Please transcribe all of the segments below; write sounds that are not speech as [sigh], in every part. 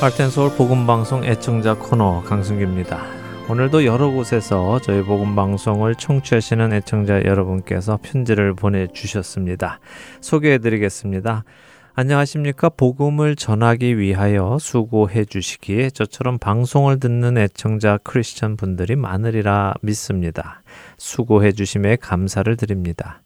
할텐서울 복음방송 애청자 코너 강승규입니다. 오늘도 여러 곳에서 저희 복음방송을 청취하시는 애청자 여러분께서 편지를 보내주셨습니다. 소개해드리겠습니다. 안녕하십니까. 복음을 전하기 위하여 수고해 주시기에 저처럼 방송을 듣는 애청자 크리스천 분들이 많으리라 믿습니다. 수고해 주심에 감사를 드립니다.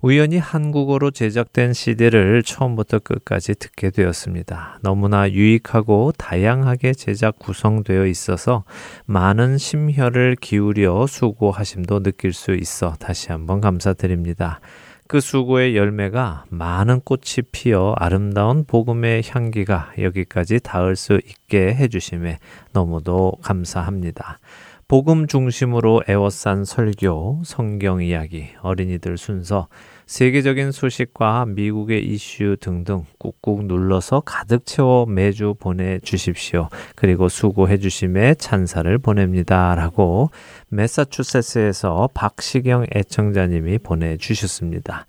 우연히 한국어로 제작된 CD를 처음부터 끝까지 듣게 되었습니다. 너무나 유익하고 다양하게 제작 구성되어 있어서 많은 심혈을 기울여 수고하심도 느낄 수 있어 다시 한번 감사드립니다. 그 수고의 열매가 많은 꽃이 피어 아름다운 복음의 향기가 여기까지 닿을 수 있게 해주심에 너무도 감사합니다. 복음 중심으로 애워싼 설교, 성경 이야기, 어린이들 순서, 세계적인 소식과 미국의 이슈 등등 꾹꾹 눌러서 가득 채워 매주 보내주십시오. 그리고 수고해 주심에 찬사를 보냅니다. 라고 메사추세츠에서 박시경 애청자님이 보내주셨습니다.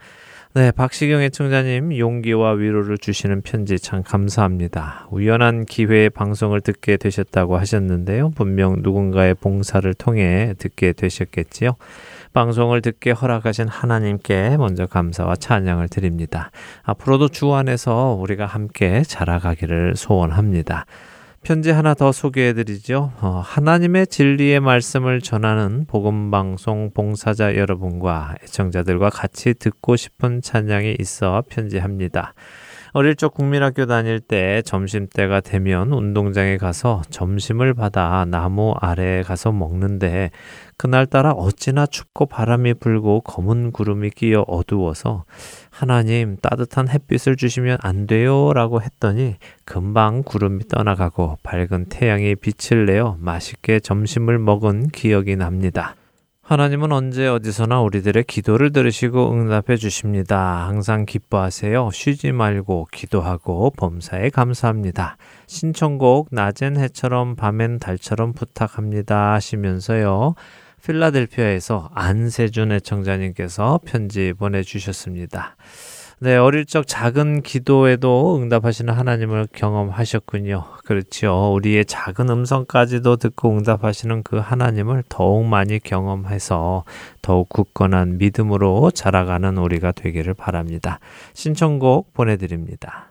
네, 박시경 애청자님 용기와 위로를 주시는 편지 참 감사합니다. 우연한 기회에 방송을 듣게 되셨다고 하셨는데요. 분명 누군가의 봉사를 통해 듣게 되셨겠지요. 방송을 듣게 허락하신 하나님께 먼저 감사와 찬양을 드립니다. 앞으로도 주 안에서 우리가 함께 자라가기를 소원합니다. 편지 하나 더 소개해 드리죠. 어, 하나님의 진리의 말씀을 전하는 복음 방송 봉사자 여러분과 애청자들과 같이 듣고 싶은 찬양이 있어 편지합니다. 어릴 적 국민학교 다닐 때 점심때가 되면 운동장에 가서 점심을 받아 나무 아래에 가서 먹는데 그날따라 어찌나 춥고 바람이 불고 검은 구름이 끼어 어두워서 하나님 따뜻한 햇빛을 주시면 안 돼요 라고 했더니 금방 구름이 떠나가고 밝은 태양이 빛을 내어 맛있게 점심을 먹은 기억이 납니다. 하나님은 언제 어디서나 우리들의 기도를 들으시고 응답해 주십니다. 항상 기뻐하세요. 쉬지 말고 기도하고 범사에 감사합니다. 신청곡 낮엔 해처럼 밤엔 달처럼 부탁합니다 하시면서요. 필라델피아에서 안세준 애청자님께서 편지 보내주셨습니다. 네, 어릴 적 작은 기도에도 응답하시는 하나님을 경험하셨군요. 그렇죠. 우리의 작은 음성까지도 듣고 응답하시는 그 하나님을 더욱 많이 경험해서 더욱 굳건한 믿음으로 자라가는 우리가 되기를 바랍니다. 신청곡 보내드립니다.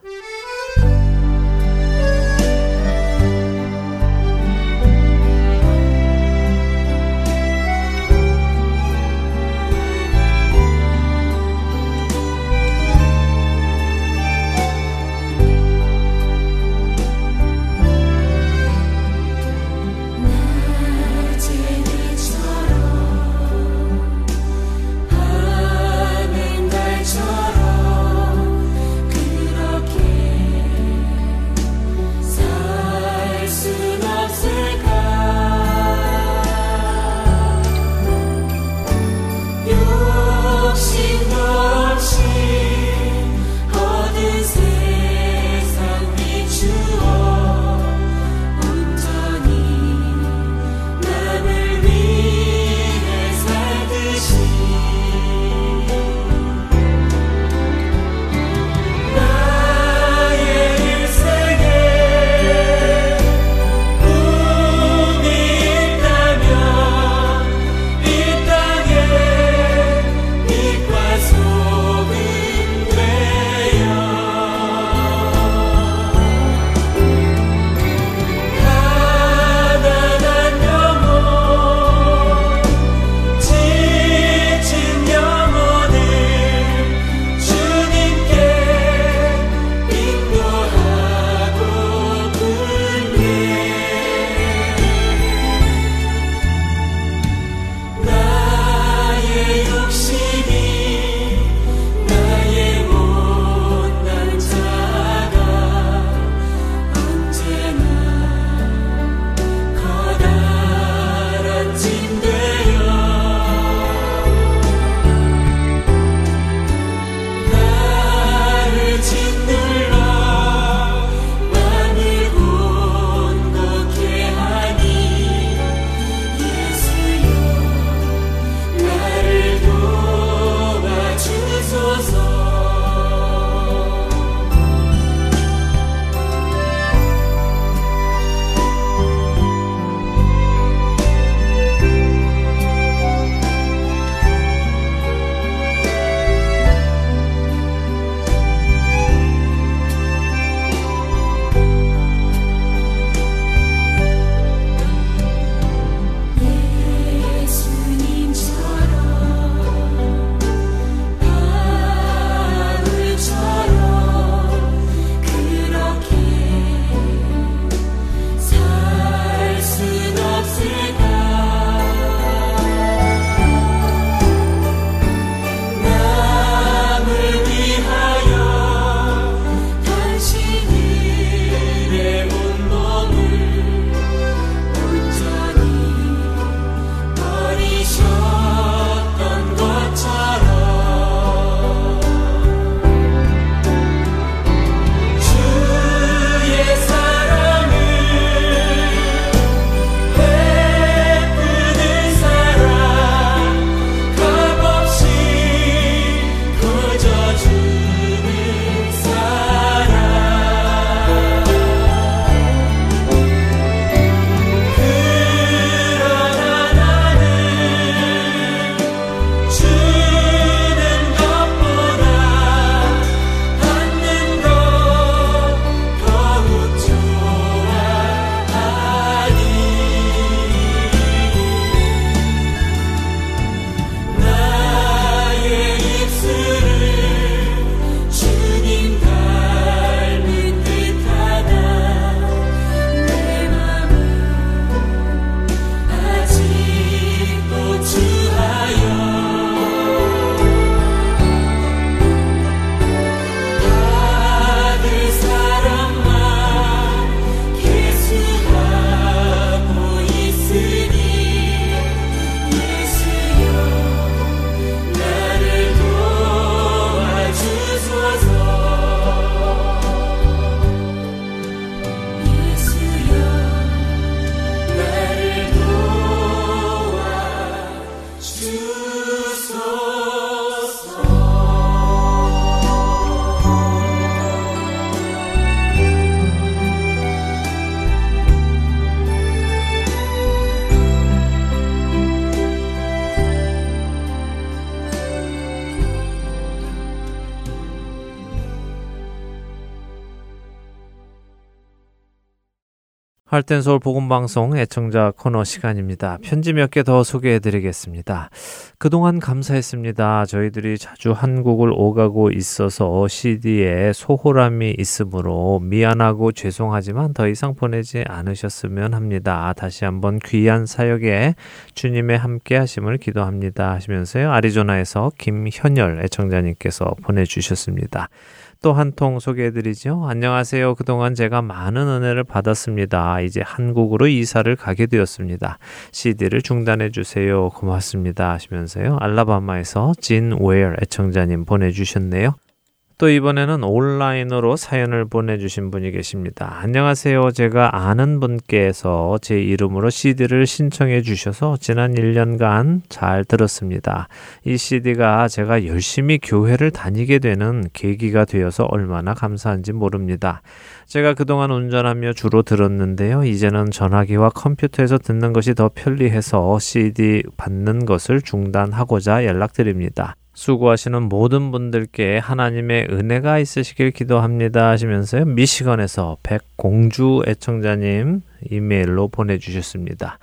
할텐 서울 복음 방송 애청자 코너 시간입니다. 편지 몇 개 더 소개해 드리겠습니다. 그동안 감사했습니다. 저희들이 자주 한국을 오가고 있어서 CD에 소홀함이 있으므로 미안하고 죄송하지만 더 이상 보내지 않으셨으면 합니다. 다시 한번 귀한 사역에 주님의 함께 하심을 기도합니다 하시면서요. 아리조나에서 김현열 애청자님께서 보내 주셨습니다. 또 한 통 소개해드리죠. 안녕하세요. 그동안 제가 많은 은혜를 받았습니다. 이제 한국으로 이사를 가게 되었습니다. CD를 중단해 주세요. 고맙습니다. 하시면서요. 알라바마에서 진 웨어 애청자님 보내주셨네요. 또 이번에는 온라인으로 사연을 보내주신 분이 계십니다. 안녕하세요. 제가 아는 분께서 제 이름으로 CD를 신청해 주셔서 지난 1년간 잘 들었습니다. 이 CD가 제가 열심히 교회를 다니게 되는 계기가 되어서 얼마나 감사한지 모릅니다. 제가 그동안 운전하며 주로 들었는데요. 이제는 전화기와 컴퓨터에서 듣는 것이 더 편리해서 CD 받는 것을 중단하고자 연락드립니다. 수고하시는 모든 분들께 하나님의 은혜가 있으시길 기도합니다 하시면서요. 미시건에서 백공주 애청자님 이메일로 보내주셨습니다.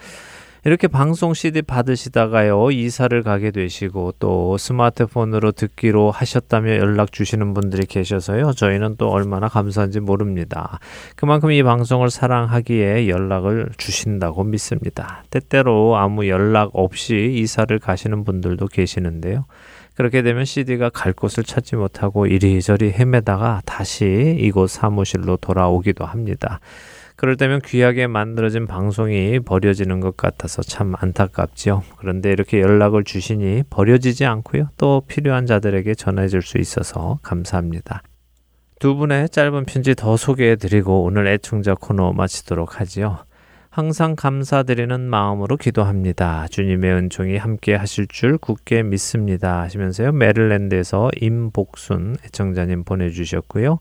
이렇게 방송 CD 받으시다가요, 이사를 가게 되시고 또 스마트폰으로 듣기로 하셨다며 연락 주시는 분들이 계셔서요, 저희는 또 얼마나 감사한지 모릅니다. 그만큼 이 방송을 사랑하기에 연락을 주신다고 믿습니다. 때때로 아무 연락 없이 이사를 가시는 분들도 계시는데요. 그렇게 되면 CD가 갈 곳을 찾지 못하고 이리저리 헤매다가 다시 이곳 사무실로 돌아오기도 합니다. 그럴 때면 귀하게 만들어진 방송이 버려지는 것 같아서 참 안타깝지요. 그런데 이렇게 연락을 주시니 버려지지 않고요. 또 필요한 자들에게 전해줄 수 있어서 감사합니다. 두 분의 짧은 편지 더 소개해 드리고 오늘 애청자 코너 마치도록 하지요. 항상 감사드리는 마음으로 기도합니다. 주님의 은총이 함께 하실 줄 굳게 믿습니다. 하시면서요. 메릴랜드에서 임복순 애청자님 보내주셨고요.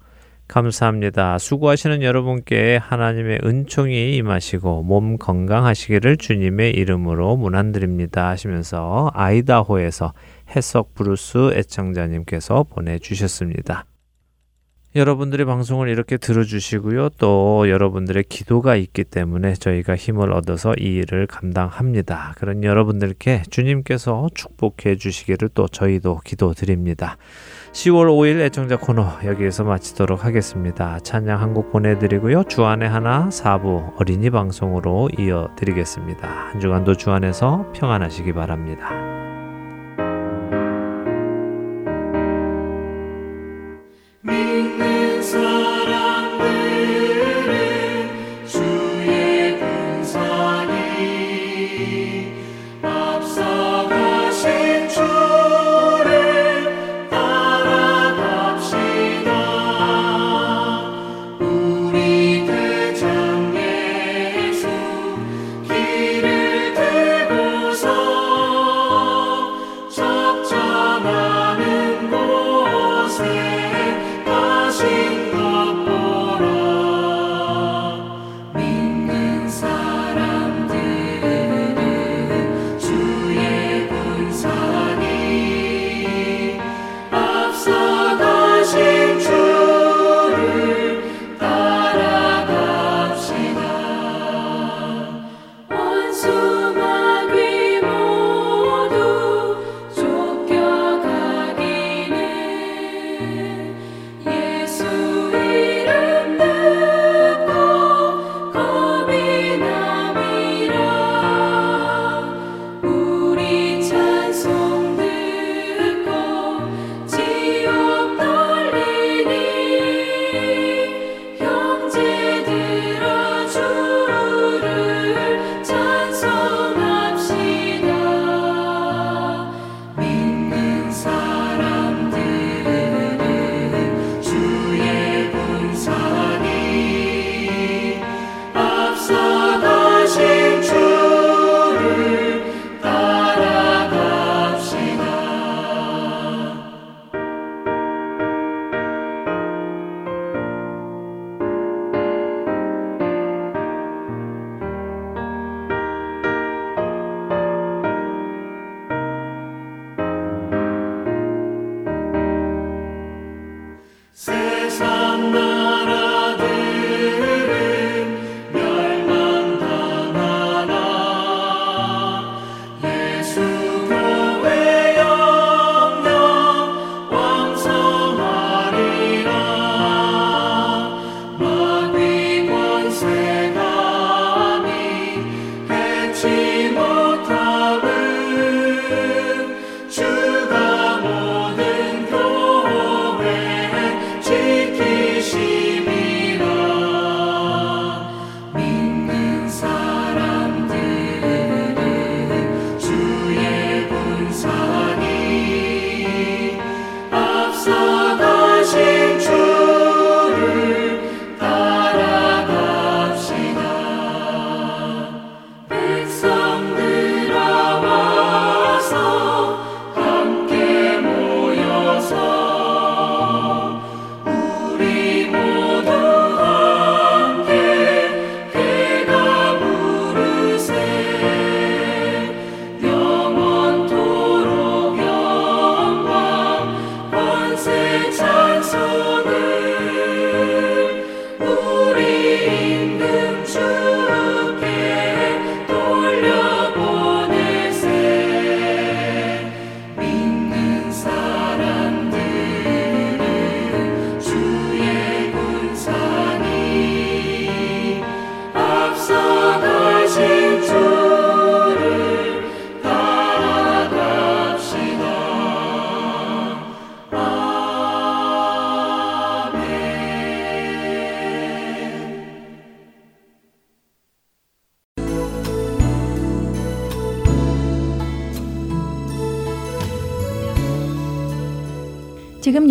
감사합니다. 수고하시는 여러분께 하나님의 은총이 임하시고 몸 건강하시기를 주님의 이름으로 문안드립니다. 하시면서 아이다호에서 해석 브루스 애청자님께서 보내주셨습니다. 여러분들이 방송을 이렇게 들어주시고요. 또 여러분들의 기도가 있기 때문에 저희가 힘을 얻어서 이 일을 감당합니다. 그런 여러분들께 주님께서 축복해 주시기를 또 저희도 기도드립니다. 10월 5일 애청자 코너 여기에서 마치도록 하겠습니다. 찬양 한 곡 보내드리고요. 주안의 하나 사부 어린이 방송으로 이어드리겠습니다. 한 주간도 주안에서 평안하시기 바랍니다.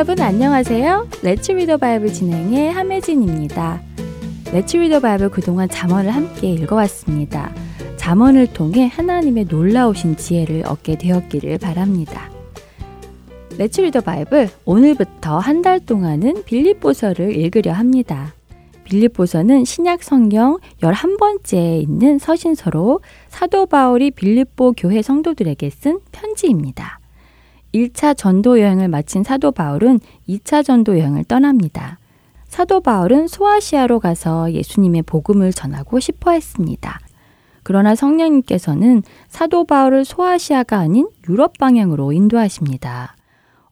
여러분 안녕하세요. Let's Read the Bible 진행의 함혜진입니다. Let's Read the Bible 그동안 잠언을 함께 읽어왔습니다. 잠언을 통해 하나님의 놀라우신 지혜를 얻게 되었기를 바랍니다. Let's Read the Bible 오늘부터 한 달 동안은 빌립보서를 읽으려 합니다. 빌립보서는 신약 성경 11번째에 있는 서신서로 사도 바울이 빌립보 교회 성도들에게 쓴 편지입니다. 1차 전도 여행을 마친 사도 바울은 2차 전도 여행을 떠납니다. 사도 바울은 소아시아로 가서 예수님의 복음을 전하고 싶어 했습니다. 그러나 성령님께서는 사도 바울을 소아시아가 아닌 유럽 방향으로 인도하십니다.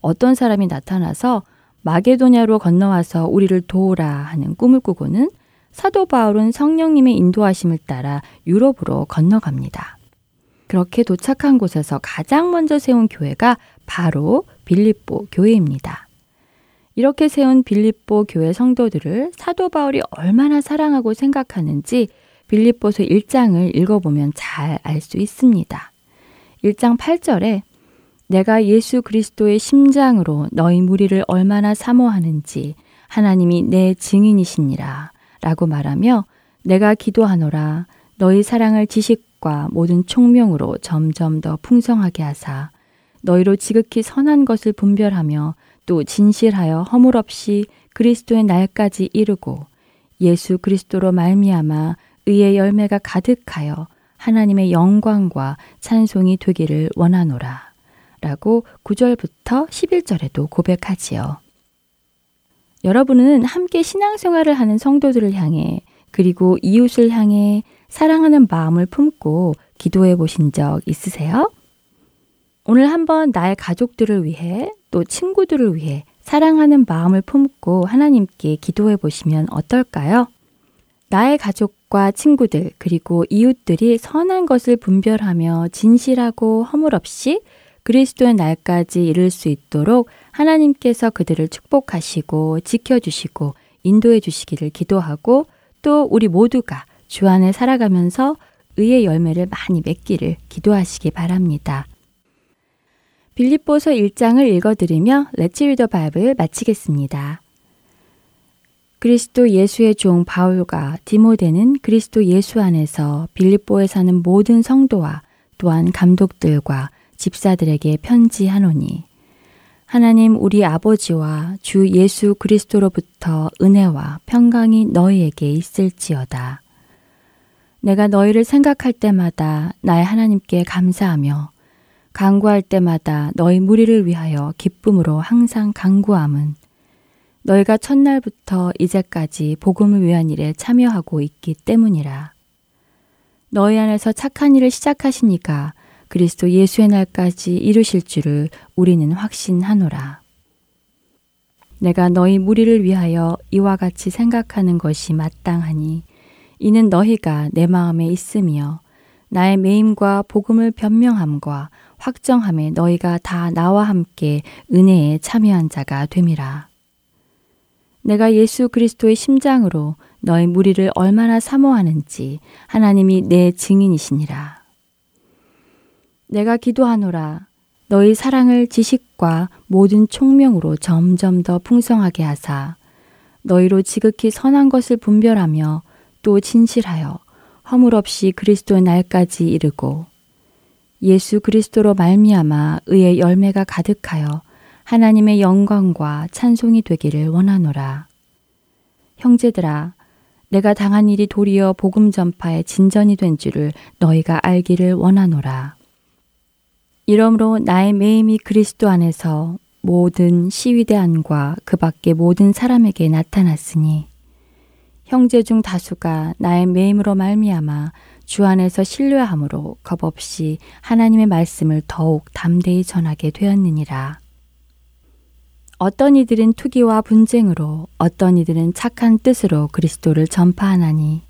어떤 사람이 나타나서 마게도냐로 건너와서 우리를 도우라 하는 꿈을 꾸고는 사도 바울은 성령님의 인도하심을 따라 유럽으로 건너갑니다. 그렇게 도착한 곳에서 가장 먼저 세운 교회가 바로 빌립보 교회입니다. 이렇게 세운 빌립보 교회 성도들을 사도 바울이 얼마나 사랑하고 생각하는지 빌립보서 1장을 읽어보면 잘 알 수 있습니다. 1장 8절에 내가 예수 그리스도의 심장으로 너희 무리를 얼마나 사모하는지 하나님이 내 증인이시니라 라고 말하며 내가 기도하노라 너희 사랑을 지식과 모든 총명으로 점점 더 풍성하게 하사 너희로 지극히 선한 것을 분별하며 또 진실하여 허물 없이 그리스도의 날까지 이르고 예수 그리스도로 말미암아 의의 열매가 가득하여 하나님의 영광과 찬송이 되기를 원하노라. 라고 9절부터 11절에도 고백하지요. 여러분은 함께 신앙생활을 하는 성도들을 향해 그리고 이웃을 향해 사랑하는 마음을 품고 기도해 보신 적 있으세요? 오늘 한번 나의 가족들을 위해 또 친구들을 위해 사랑하는 마음을 품고 하나님께 기도해 보시면 어떨까요? 나의 가족과 친구들 그리고 이웃들이 선한 것을 분별하며 진실하고 허물 없이 그리스도의 날까지 이룰 수 있도록 하나님께서 그들을 축복하시고 지켜주시고 인도해 주시기를 기도하고 또 우리 모두가 주 안에 살아가면서 의의 열매를 많이 맺기를 기도하시기 바랍니다. 빌립보서 1장을 읽어드리며 레츠 리더 바이블 마치겠습니다. 그리스도 예수의 종 바울과 디모데는 그리스도 예수 안에서 빌립보에 사는 모든 성도와 또한 감독들과 집사들에게 편지하노니 하나님 우리 아버지와 주 예수 그리스도로부터 은혜와 평강이 너희에게 있을지어다. 내가 너희를 생각할 때마다 나의 하나님께 감사하며 강구할 때마다 너희 무리를 위하여 기쁨으로 항상 강구함은 너희가 첫날부터 이제까지 복음을 위한 일에 참여하고 있기 때문이라. 너희 안에서 착한 일을 시작하시니까 그리스도 예수의 날까지 이루실 줄을 우리는 확신하노라. 내가 너희 무리를 위하여 이와 같이 생각하는 것이 마땅하니 이는 너희가 내 마음에 있으며 나의 매임과 복음을 변명함과 확정함에 너희가 다 나와 함께 은혜에 참여한 자가 됨이라. 내가 예수 그리스도의 심장으로 너희 무리를 얼마나 사모하는지 하나님이 내 증인이시니라. 내가 기도하노라. 너희 사랑을 지식과 모든 총명으로 점점 더 풍성하게 하사 너희로 지극히 선한 것을 분별하며 또 진실하여 허물 없이 그리스도의 날까지 이르고 예수 그리스도로 말미암아 의의 열매가 가득하여 하나님의 영광과 찬송이 되기를 원하노라. 형제들아, 내가 당한 일이 도리어 복음 전파의 진전이 된 줄을 너희가 알기를 원하노라. 이러므로 나의 매임이 그리스도 안에서 모든 시위대 안과 그 밖의 모든 사람에게 나타났으니 형제 중 다수가 나의 매임으로 말미암아 주 안에서 신뢰함으로 겁없이 하나님의 말씀을 더욱 담대히 전하게 되었느니라. 어떤 이들은 투기와 분쟁으로 어떤 이들은 착한 뜻으로 그리스도를 전파하나니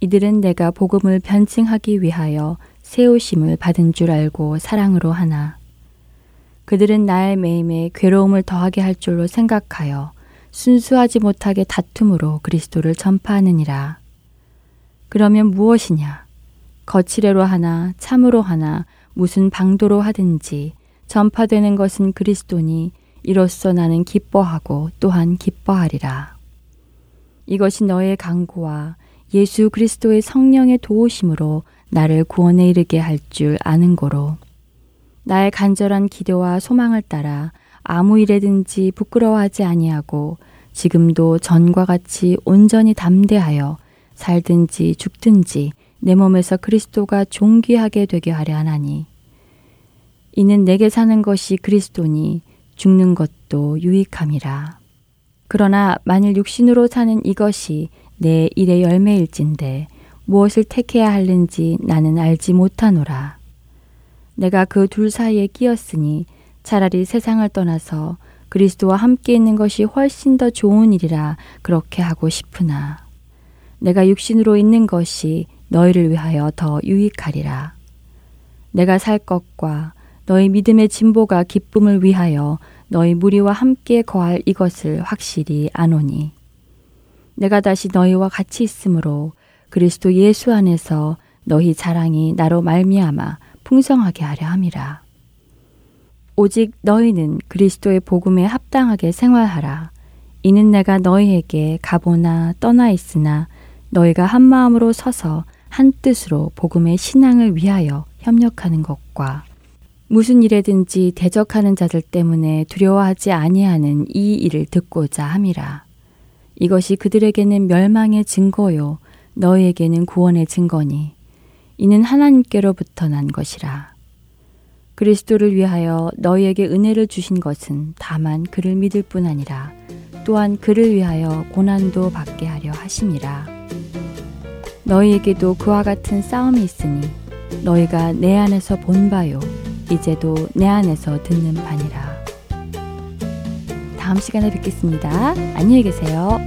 이들은 내가 복음을 변증하기 위하여 세우심을 받은 줄 알고 사랑으로 하나 그들은 나의 매임에 괴로움을 더하게 할 줄로 생각하여 순수하지 못하게 다툼으로 그리스도를 전파하느니라. 그러면 무엇이냐? 거칠애로 하나 참으로 하나 무슨 방도로 하든지 전파되는 것은 그리스도니 이로써 나는 기뻐하고 또한 기뻐하리라. 이것이 너의 강구와 예수 그리스도의 성령의 도우심으로 나를 구원에 이르게 할 줄 아는 거로 나의 간절한 기도와 소망을 따라 아무 일에든지 부끄러워하지 아니하고 지금도 전과 같이 온전히 담대하여 살든지 죽든지 내 몸에서 그리스도가 존귀하게 되게 하려 하나니 이는 내게 사는 것이 그리스도니 죽는 것도 유익함이라. 그러나 만일 육신으로 사는 이것이 내 일의 열매일진데 무엇을 택해야 할는지 나는 알지 못하노라. 내가 그 둘 사이에 끼었으니 차라리 세상을 떠나서 그리스도와 함께 있는 것이 훨씬 더 좋은 일이라 그렇게 하고 싶으나 내가 육신으로 있는 것이 너희를 위하여 더 유익하리라. 내가 살 것과 너희 믿음의 진보가 기쁨을 위하여 너희 무리와 함께 거할 이것을 확실히 아노니 내가 다시 너희와 같이 있으므로 그리스도 예수 안에서 너희 자랑이 나로 말미암아 풍성하게 하려 함이라. 오직 너희는 그리스도의 복음에 합당하게 생활하라. 이는 내가 너희에게 가보나 떠나 있으나 너희가 한 마음으로 서서 한 뜻으로 복음의 신앙을 위하여 협력하는 것과 무슨 일에든지 대적하는 자들 때문에 두려워하지 아니하는 이 일을 듣고자 함이라. 이것이 그들에게는 멸망의 증거요 너희에게는 구원의 증거니 이는 하나님께로부터 난 것이라. 그리스도를 위하여 너희에게 은혜를 주신 것은 다만 그를 믿을 뿐 아니라 또한 그를 위하여 고난도 받게 하려 하심이라. 너희에게도 그와 같은 싸움이 있으니 너희가 내 안에서 본 바요. 이제도 내 안에서 듣는 바니라. 다음 시간에 뵙겠습니다. 안녕히 계세요.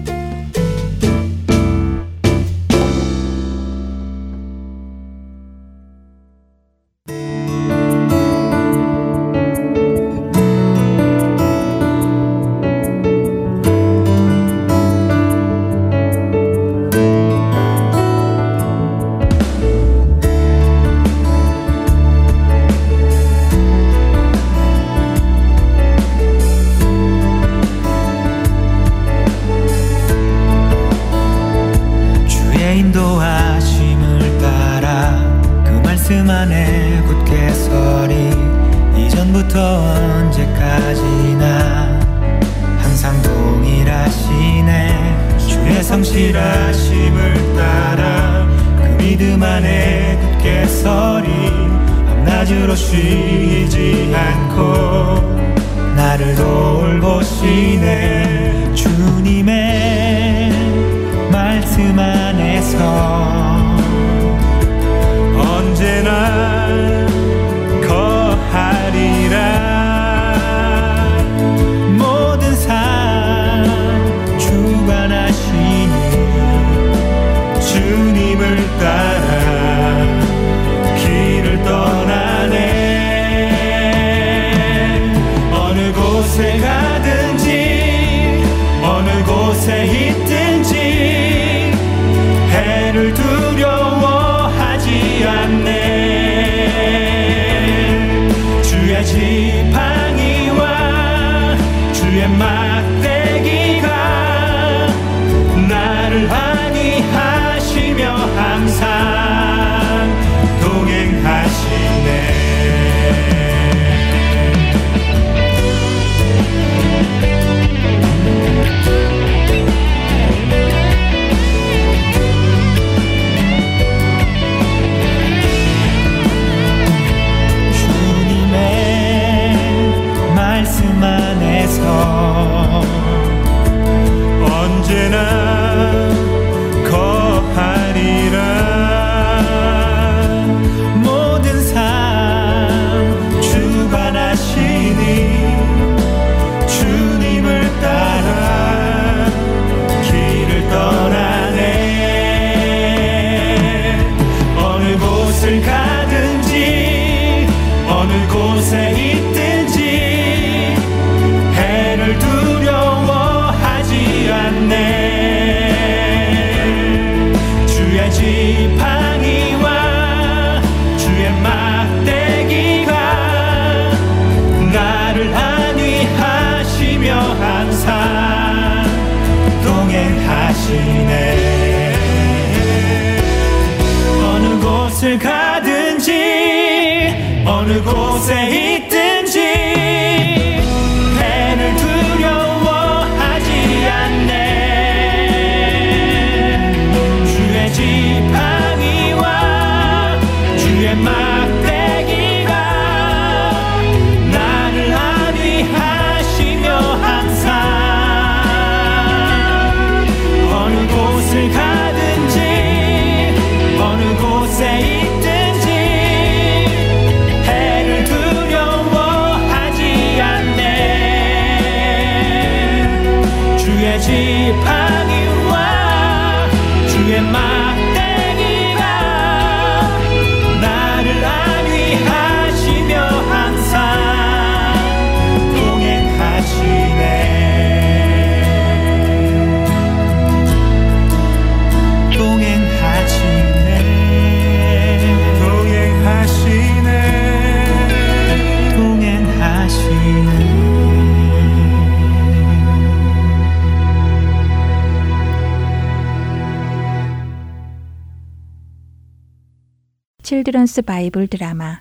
Children's Bible Drama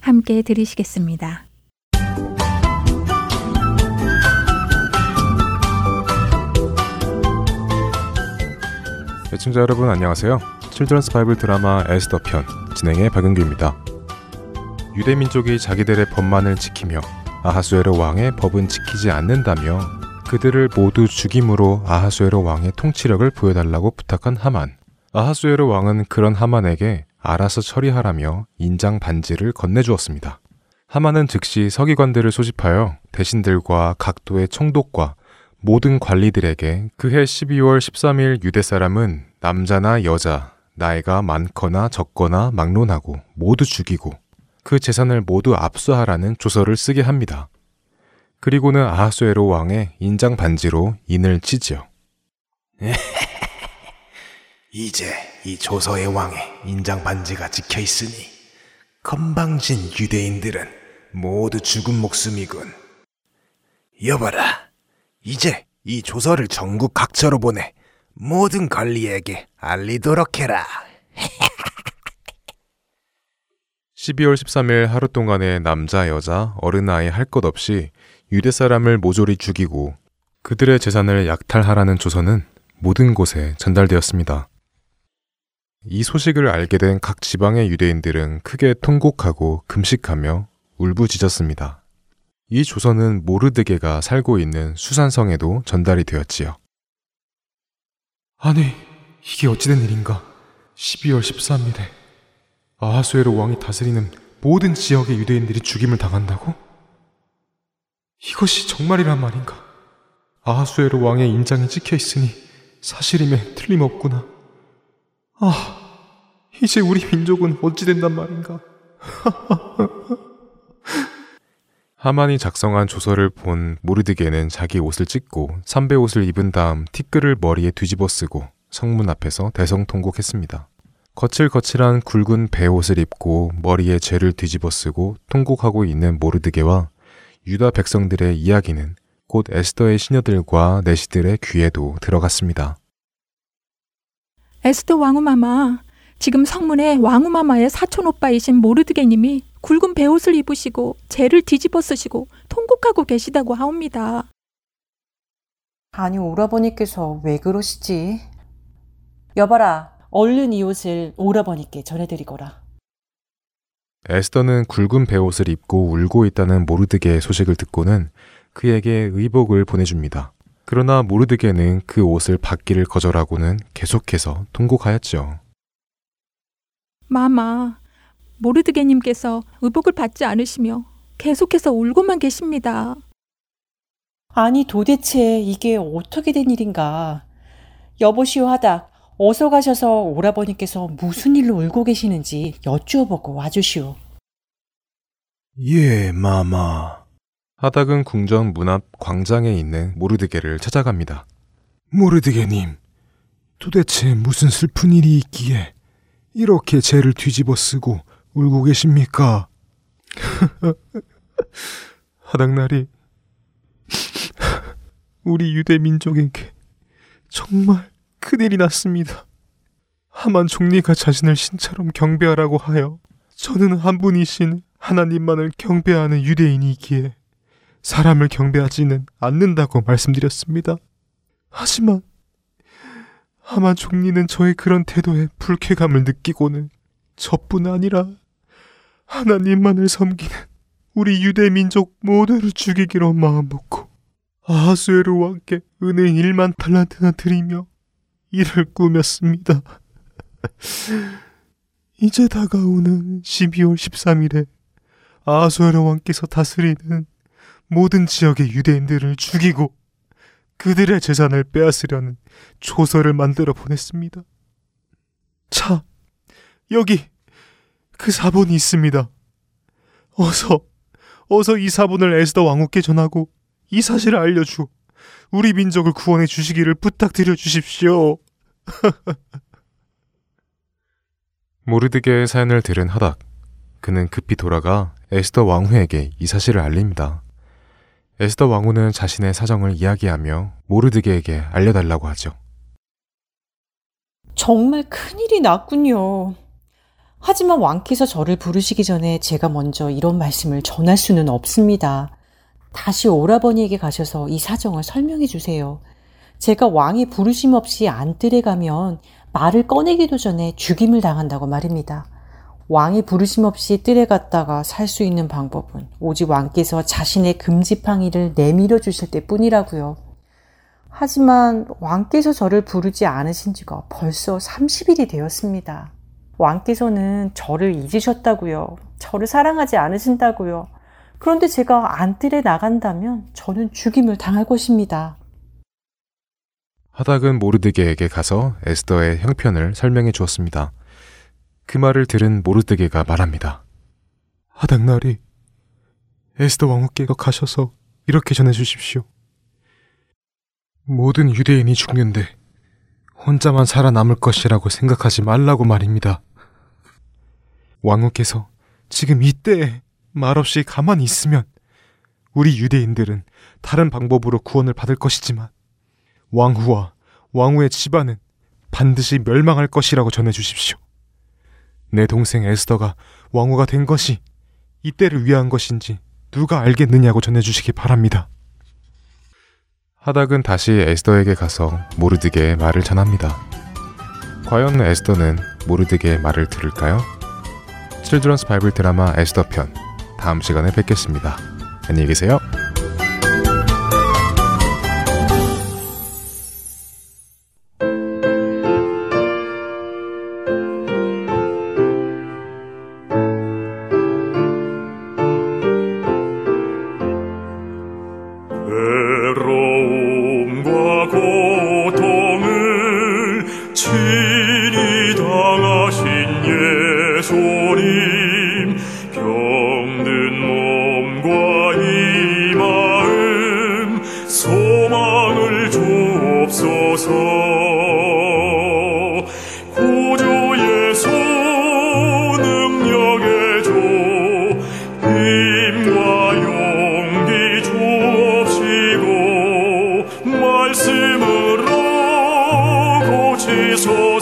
함께 들으시겠습니다. 애청자 여러분 안녕하세요. Children's Bible Drama 에스더 편 진행의 박은규입니다. 유대 민족이 자기들의 법만을 지키며 아하수에로 왕의 법은 지키지 않는다며 그들을 모두 죽임으로 아하수에로 왕의 통치력을 보여달라고 부탁한 하만. 아하수에로 왕은 그런 하만에게 알아서 처리하라며 인장 반지를 건네주었습니다. 하만은 즉시 서기관들을 소집하여 대신들과 각도의 총독과 모든 관리들에게 그해 12월 13일 유대 사람은 남자나 여자, 나이가 많거나 적거나 막론하고 모두 죽이고 그 재산을 모두 압수하라는 조서를 쓰게 합니다. 그리고는 아하수에로 왕의 인장 반지로 인을 치지요. [laughs] 이제 이 조서의 왕의 인장 반지가 찍혀 있으니 건방진 유대인들은 모두 죽은 목숨이군. 여봐라, 이제 이 조서를 전국 각처로 보내 모든 관리에게 알리도록 해라. [laughs] 12월 13일 하루 동안에 남자, 여자, 어른아이 할 것 없이 유대 사람을 모조리 죽이고 그들의 재산을 약탈하라는 조서는 모든 곳에 전달되었습니다. 이 소식을 알게 된 각 지방의 유대인들은 크게 통곡하고 금식하며 울부짖었습니다. 이 조서는 모르드게가 살고 있는 수산성에도 전달이 되었지요. 아니, 이게 어찌된 일인가? 12월 13일에 아하수에로 왕이 다스리는 모든 지역의 유대인들이 죽임을 당한다고? 이것이 정말이란 말인가? 아하수에로 왕의 인장이 찍혀 있으니 사실임에 틀림없구나. 아, 이제 우리 민족은 어찌 된단 말인가? [laughs] 하만이 작성한 조서를 본 모르드게는 자기 옷을 찢고 삼배 옷을 입은 다음 티끌을 머리에 뒤집어 쓰고 성문 앞에서 대성통곡했습니다. 거칠거칠한 굵은 배옷을 입고 머리에 죄를 뒤집어 쓰고 통곡하고 있는 모르드게와 유다 백성들의 이야기는 곧 에스더의 시녀들과 내시들의 귀에도 들어갔습니다. 에스더 왕후마마, 지금 성문에 왕후마마의 사촌 오빠이신 모르드게님이 굵은 베옷을 입으시고 재를 뒤집어 쓰시고 통곡하고 계시다고 하옵니다. 아니 오라버니께서 왜 그러시지? 여봐라, 얼른 이 옷을 오라버니께 전해드리거라. 에스더는 굵은 베옷을 입고 울고 있다는 모르드게의 소식을 듣고는 그에게 의복을 보내줍니다. 그러나 모르드게는 그 옷을 받기를 거절하고는 계속해서 통곡하였죠. 마마, 모르드게님께서 의복을 받지 않으시며 계속해서 울고만 계십니다. 아니 도대체 이게 어떻게 된 일인가? 여보시오 하다 어서 가셔서 오라버니께서 무슨 일로 울고 계시는지 여쭈어보고 와주시오. 예, 마마. 하닥은 궁전 문 앞 광장에 있는 모르드게를 찾아갑니다. 모르드게님, 도대체 무슨 슬픈 일이 있기에 이렇게 죄를 뒤집어 쓰고 울고 계십니까? [laughs] 하닥날이 [laughs] 우리 유대 민족에게 정말 큰일이 났습니다. 하만 총리가 자신을 신처럼 경배하라고 하여 저는 한 분이신 하나님만을 경배하는 유대인이기에 사람을 경배하지는 않는다고 말씀드렸습니다. 하지만 하만 총리는 저의 그런 태도에 불쾌감을 느끼고는 저뿐 아니라 하나님만을 섬기는 우리 유대 민족 모두를 죽이기로 마음먹고 아하수에로 왕께 은혜 1만 탈란트나 드리며 이를 꾸몄습니다. 이제 다가오는 12월 13일에 아하수에로 왕께서 다스리는 모든 지역의 유대인들을 죽이고 그들의 재산을 빼앗으려는 조서를 만들어 보냈습니다. 자, 여기 그 사본이 있습니다. 어서, 어서 이 사본을 에스더 왕후께 전하고 이 사실을 알려주 우리 민족을 구원해 주시기를 부탁드려 주십시오. [laughs] 모르드게의 사연을 들은 하닥. 그는 급히 돌아가 에스더 왕후에게 이 사실을 알립니다. 에스더 왕후는 자신의 사정을 이야기하며 모르드게에게 알려달라고 하죠. 정말 큰일이 났군요. 하지만 왕께서 저를 부르시기 전에 제가 먼저 이런 말씀을 전할 수는 없습니다. 다시 오라버니에게 가셔서 이 사정을 설명해 주세요. 제가 왕의 부르심 없이 안뜰에 가면 말을 꺼내기도 전에 죽임을 당한다고 말입니다. 왕의 부르심 없이 뜰에 갔다가 살 수 있는 방법은 오직 왕께서 자신의 금지팡이를 내밀어 주실 때 뿐이라고요. 하지만 왕께서 저를 부르지 않으신 지가 벌써 30일이 되었습니다. 왕께서는 저를 잊으셨다고요. 저를 사랑하지 않으신다고요. 그런데 제가 안뜰에 나간다면 저는 죽임을 당할 것입니다. 하닥은 모르드게에게 가서 에스더의 형편을 설명해 주었습니다. 그 말을 들은 모르드게가 말합니다. 하닥나리, 에스더 왕후께서 가셔서 이렇게 전해 주십시오. 모든 유대인이 죽는데 혼자만 살아남을 것이라고 생각하지 말라고 말입니다. 왕후께서 지금 이때에 말없이 가만히 있으면 우리 유대인들은 다른 방법으로 구원을 받을 것이지만 왕후와 왕후의 집안은 반드시 멸망할 것이라고 전해 주십시오. 내 동생 에스더가 왕후가 된 것이 이때를 위한 것인지 누가 알겠느냐고 전해주시기 바랍니다. 하닥은 다시 에스더에게 가서 모르드게의 말을 전합니다. 과연 에스더는 모르드게의 말을 들을까요? 칠드런스 바이블 드라마 에스더 편 다음 시간에 뵙겠습니다. 안녕히 계세요.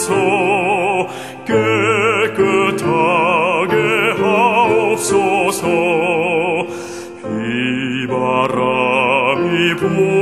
고치소서. 깨끗하게 하옵소서. 비바람이 불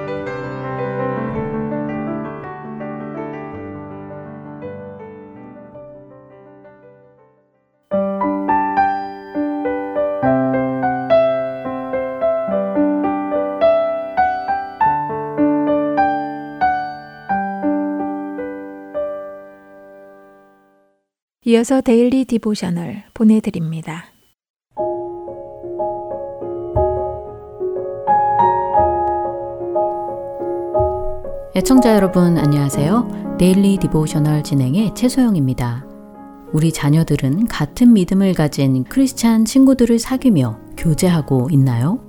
이어서 Daily Devotional 보내드립니다. 애청자 여러분 안녕하세요. Daily Devotional 진행의 최소영입니다. 우리 자녀들은 같은 믿음을 가진 크리스찬 친구들을 사귀며 교제하고 있나요?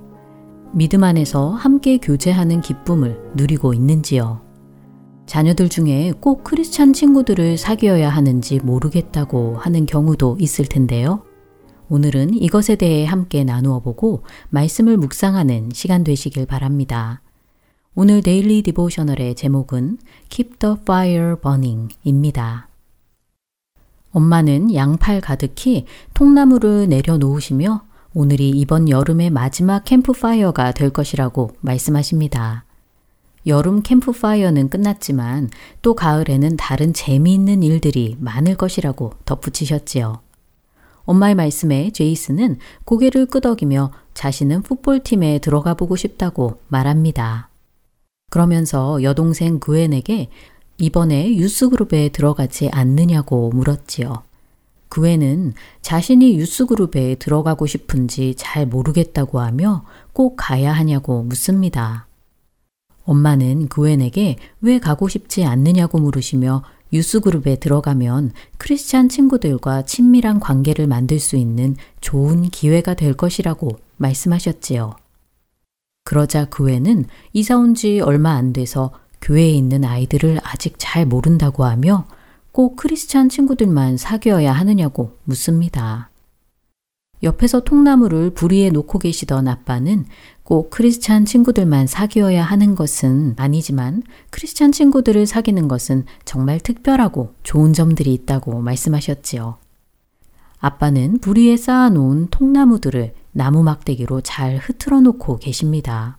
믿음 안에서 함께 교제하는 기쁨을 누리고 있는지요? 자녀들 중에 꼭 크리스찬 친구들을 사귀어야 하는지 모르겠다고 하는 경우도 있을 텐데요. 오늘은 이것에 대해 함께 나누어 보고 말씀을 묵상하는 시간 되시길 바랍니다. 오늘 Daily Devotional의 제목은 Keep the Fire Burning 입니다. 엄마는 양팔 가득히 통나무를 내려놓으시며 오늘이 이번 여름의 마지막 캠프파이어가 될 것이라고 말씀하십니다. 여름 캠프파이어는 끝났지만 또 가을에는 다른 재미있는 일들이 많을 것이라고 덧붙이셨지요. 엄마의 말씀에 제이슨은 고개를 끄덕이며 자신은 풋볼팀에 들어가 보고 싶다고 말합니다. 그러면서 여동생 그웬에게 이번에 유스그룹에 들어가지 않느냐고 물었지요. 그웬은 자신이 유스그룹에 들어가고 싶은지 잘 모르겠다고 하며 꼭 가야 하냐고 묻습니다. 엄마는 그웬에게 왜 가고 싶지 않느냐고 물으시며 유스그룹에 들어가면 크리스찬 친구들과 친밀한 관계를 만들 수 있는 좋은 기회가 될 것이라고 말씀하셨지요. 그러자 그웬은 이사 온 지 얼마 안 돼서 교회에 있는 아이들을 아직 잘 모른다고 하며 꼭 크리스찬 친구들만 사귀어야 하느냐고 묻습니다. 옆에서 통나무를 부리에 놓고 계시던 아빠는 꼭 크리스찬 친구들만 사귀어야 하는 것은 아니지만 크리스찬 친구들을 사귀는 것은 정말 특별하고 좋은 점들이 있다고 말씀하셨지요. 아빠는 부리에 쌓아놓은 통나무들을 나무 막대기로 잘 흐트러 놓고 계십니다.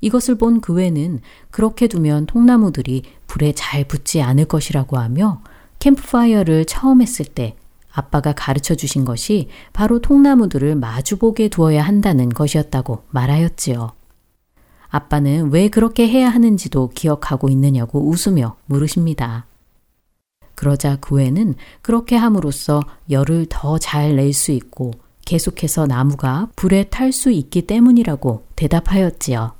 이것을 본 그외는 그렇게 두면 통나무들이 불에 잘 붙지 않을 것이라고 하며 캠프파이어를 처음 했을 때 아빠가 가르쳐 주신 것이 바로 통나무들을 마주보게 두어야 한다는 것이었다고 말하였지요. 아빠는 왜 그렇게 해야 하는지도 기억하고 있느냐고 웃으며 물으십니다. 그러자 그 후에는 그렇게 함으로써 열을 더 잘 낼 수 있고 계속해서 나무가 불에 탈 수 있기 때문이라고 대답하였지요.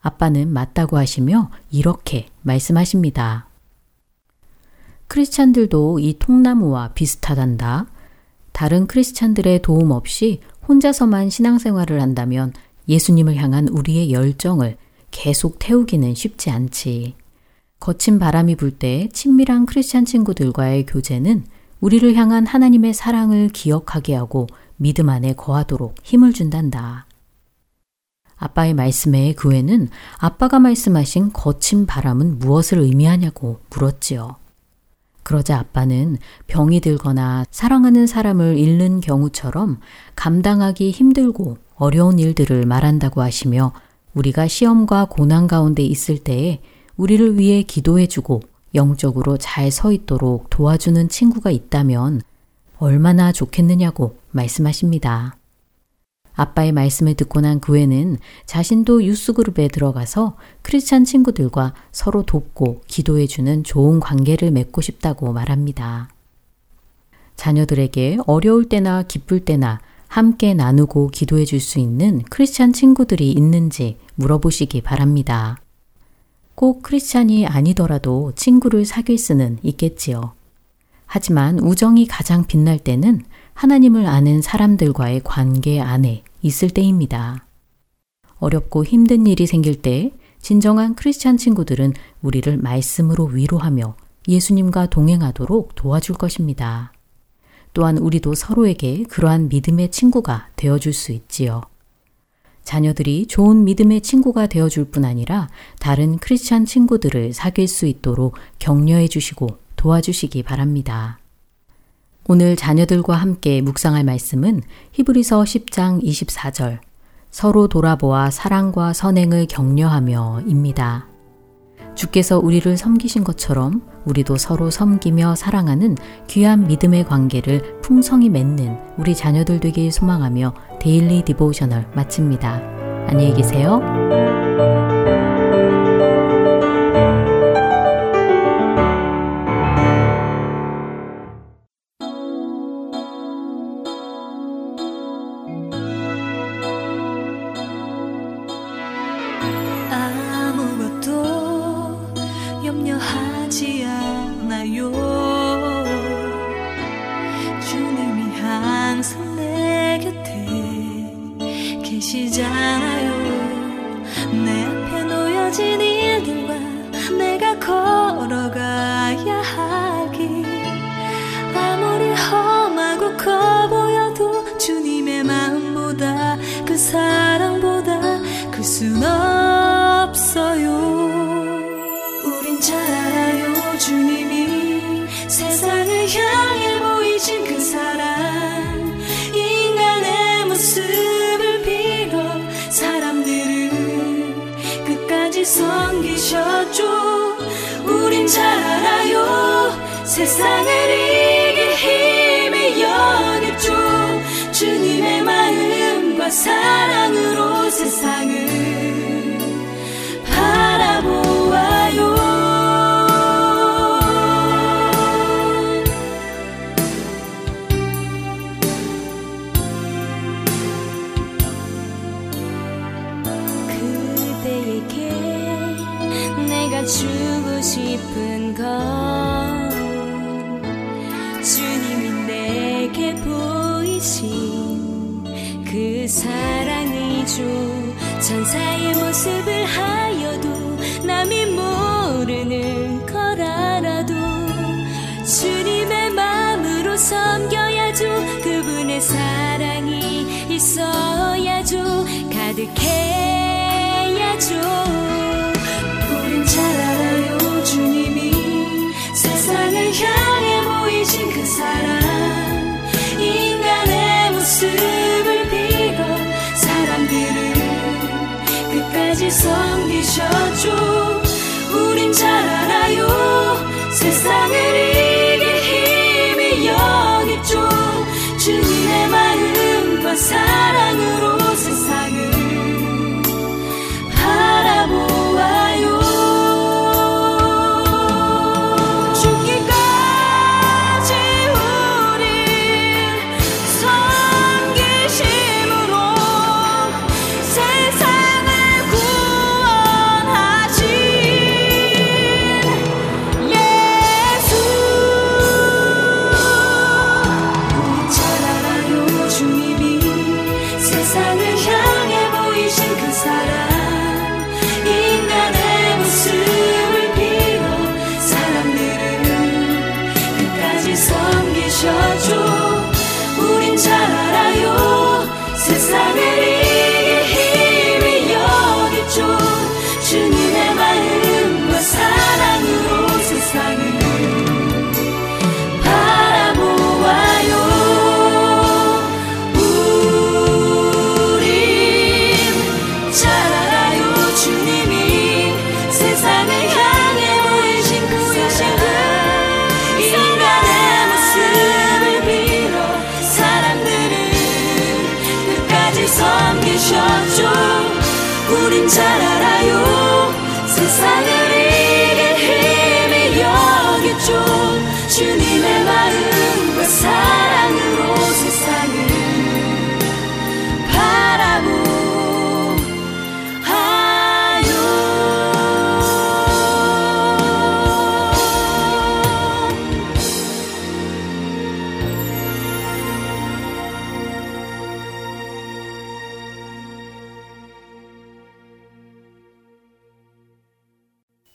아빠는 맞다고 하시며 이렇게 말씀하십니다. 크리스찬들도 이 통나무와 비슷하단다. 다른 크리스찬들의 도움 없이 혼자서만 신앙생활을 한다면 예수님을 향한 우리의 열정을 계속 태우기는 쉽지 않지. 거친 바람이 불 때 친밀한 크리스찬 친구들과의 교제는 우리를 향한 하나님의 사랑을 기억하게 하고 믿음 안에 거하도록 힘을 준단다. 아빠의 말씀에 그 후에는 아빠가 말씀하신 거친 바람은 무엇을 의미하냐고 물었지요. 그러자 아빠는 병이 들거나 사랑하는 사람을 잃는 경우처럼 감당하기 힘들고 어려운 일들을 말한다고 하시며 우리가 시험과 고난 가운데 있을 때에 우리를 위해 기도해주고 영적으로 잘 서 있도록 도와주는 친구가 있다면 얼마나 좋겠느냐고 말씀하십니다. 아빠의 말씀을 듣고 난그 후에는 자신도 유스그룹에 들어가서 크리스찬 친구들과 서로 돕고 기도해주는 좋은 관계를 맺고 싶다고 말합니다. 자녀들에게 어려울 때나 기쁠 때나 함께 나누고 기도해 줄 수 있는 크리스찬 친구들이 있는지 물어보시기 바랍니다. 꼭 크리스찬이 아니더라도 친구를 사귈 수는 있겠지요. 하지만 우정이 가장 빛날 때는 하나님을 아는 사람들과의 관계 안에 있을 때입니다. 어렵고 힘든 일이 생길 때 진정한 크리스찬 친구들은 우리를 말씀으로 위로하며 예수님과 동행하도록 도와줄 것입니다. 또한 우리도 서로에게 그러한 믿음의 친구가 되어줄 수 있지요. 자녀들이 좋은 믿음의 친구가 되어줄 뿐 아니라 다른 크리스찬 친구들을 사귈 수 있도록 격려해 주시고 도와주시기 바랍니다. 오늘 자녀들과 함께 묵상할 말씀은 히브리서 10장 24절 서로 돌아보아 사랑과 선행을 격려하며입니다. 주께서 우리를 섬기신 것처럼 우리도 서로 섬기며 사랑하는 귀한 믿음의 관계를 풍성히 맺는 우리 자녀들 되길 소망하며 Daily Devotional 마칩니다. 안녕히 계세요. 놓여진 일들과 내가 걸어가야 하길 아무리 험하고 커 보여도 주님의 마음보다 그 사랑보다 클순 없어 섬기셨죠. 우린 잘 알아요. 세상을 이길 힘이 여겼죠 주님의 마음과 사랑으로 세상을 바라보 섬기셨죠 우린 잘 알아요. 세상을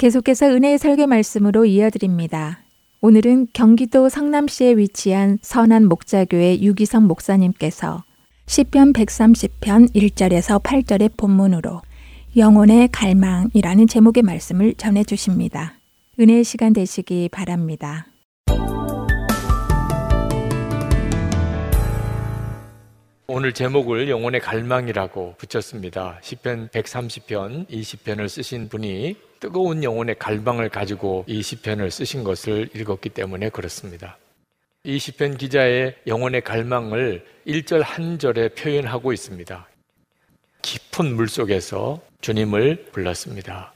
계속해서 은혜의 설교 말씀으로 이어드립니다. 오늘은 경기도 성남시에 위치한 선한 목자교회 유기성 목사님께서 시편 130편 1절에서 8절의 본문으로 영혼의 갈망이라는 제목의 말씀을 전해 주십니다. 은혜의 시간 되시기 바랍니다. 오늘 제목을 영혼의 갈망이라고 붙였습니다. 시편 130편 이 시편을 쓰신 분이 뜨거운 영혼의 갈망을 가지고 이 시편을 쓰신 것을 읽었기 때문에 그렇습니다. 이 시편 기자의 영혼의 갈망을 1절 한 절에 표현하고 있습니다. 깊은 물 속에서 주님을 불렀습니다.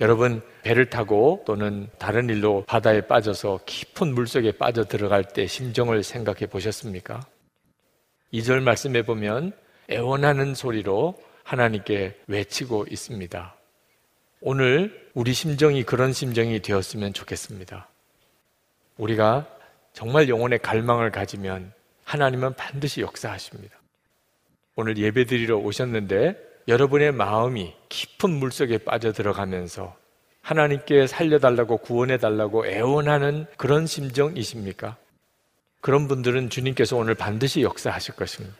여러분 배를 타고 또는 다른 일로 바다에 빠져서 깊은 물 속에 빠져 들어갈 때 심정을 생각해 보셨습니까? 2절 말씀해 보면 애원하는 소리로 하나님께 외치고 있습니다. 오늘 우리 심정이 그런 심정이 되었으면 좋겠습니다. 우리가 정말 영혼의 갈망을 가지면 하나님은 반드시 역사하십니다. 오늘 예배 드리러 오셨는데 여러분의 마음이 깊은 물 속에 빠져 들어가면서 하나님께 살려달라고 구원해달라고 애원하는 그런 심정이십니까? 그런 분들은 주님께서 오늘 반드시 역사하실 것입니다.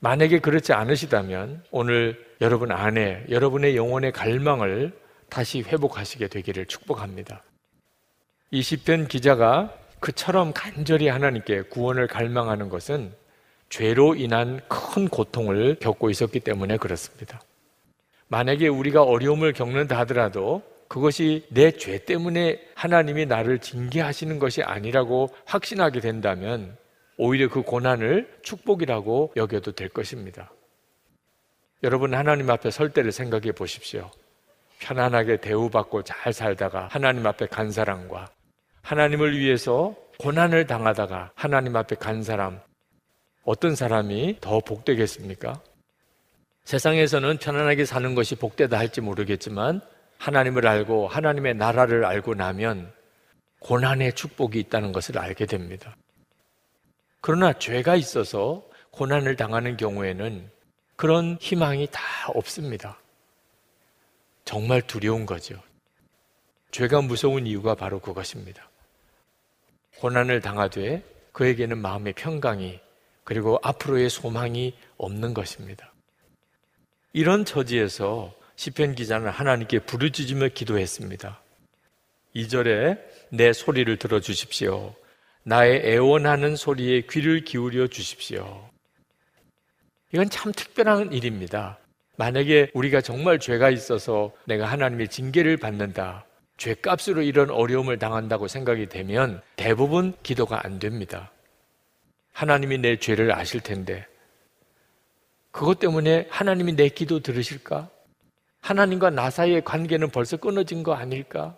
만약에 그렇지 않으시다면 오늘 여러분 안에 여러분의 영혼의 갈망을 다시 회복하시게 되기를 축복합니다. 이 시편 기자가 그처럼 간절히 하나님께 구원을 갈망하는 것은 죄로 인한 큰 고통을 겪고 있었기 때문에 그렇습니다. 만약에 우리가 어려움을 겪는다 하더라도 그것이 내 죄 때문에 하나님이 나를 징계하시는 것이 아니라고 확신하게 된다면 오히려 그 고난을 축복이라고 여겨도 될 것입니다. 여러분 하나님 앞에 설 때를 생각해 보십시오. 편안하게 대우받고 잘 살다가 하나님 앞에 간 사람과 하나님을 위해서 고난을 당하다가 하나님 앞에 간 사람 어떤 사람이 더 복되겠습니까? 세상에서는 편안하게 사는 것이 복되다 할지 모르겠지만 하나님을 알고 하나님의 나라를 알고 나면 고난의 축복이 있다는 것을 알게 됩니다. 그러나 죄가 있어서 고난을 당하는 경우에는 그런 희망이 다 없습니다. 정말 두려운 거죠. 죄가 무서운 이유가 바로 그것입니다. 고난을 당하되 그에게는 마음의 평강이 그리고 앞으로의 소망이 없는 것입니다. 이런 처지에서 시편 기자는 하나님께 부르짖으며 기도했습니다. 2절에 내 소리를 들어 주십시오. 나의 애원하는 소리에 귀를 기울여 주십시오. 이건 참 특별한 일입니다. 만약에 우리가 정말 죄가 있어서 내가 하나님의 징계를 받는다. 죄값으로 이런 어려움을 당한다고 생각이 되면 대부분 기도가 안 됩니다. 하나님이 내 죄를 아실 텐데 그것 때문에 하나님이 내 기도 들으실까? 하나님과 나 사이의 관계는 벌써 끊어진 거 아닐까?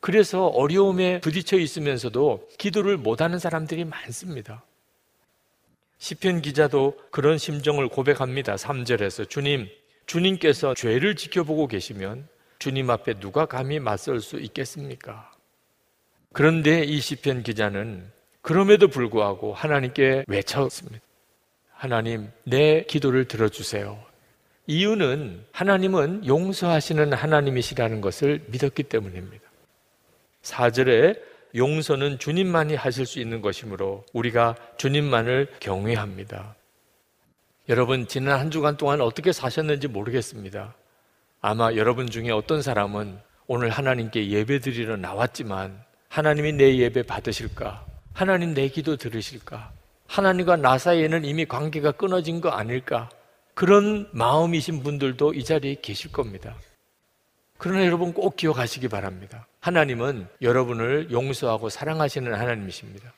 그래서 어려움에 부딪혀 있으면서도 기도를 못하는 사람들이 많습니다. 시편 기자도 그런 심정을 고백합니다. 3절에서 주님, 주님께서 죄를 지켜보고 계시면 주님 앞에 누가 감히 맞설 수 있겠습니까? 그런데 이 시편 기자는 그럼에도 불구하고 하나님께 외쳤습니다. 하나님, 내 기도를 들어주세요. 이유는 하나님은 용서하시는 하나님이시라는 것을 믿었기 때문입니다. 4절에 용서는 주님만이 하실 수 있는 것이므로 우리가 주님만을 경외합니다. 여러분, 지난 한 주간 동안 어떻게 사셨는지 모르겠습니다. 아마 여러분 중에 어떤 사람은 오늘 하나님께 예배 드리러 나왔지만 하나님이 내 예배 받으실까? 하나님 내 기도 들으실까? 하나님과 나 사이에는 이미 관계가 끊어진 거 아닐까? 그런 마음이신 분들도 이 자리에 계실 겁니다. 그러나 여러분 꼭 기억하시기 바랍니다. 하나님은 여러분을 용서하고 사랑하시는 하나님이십니다.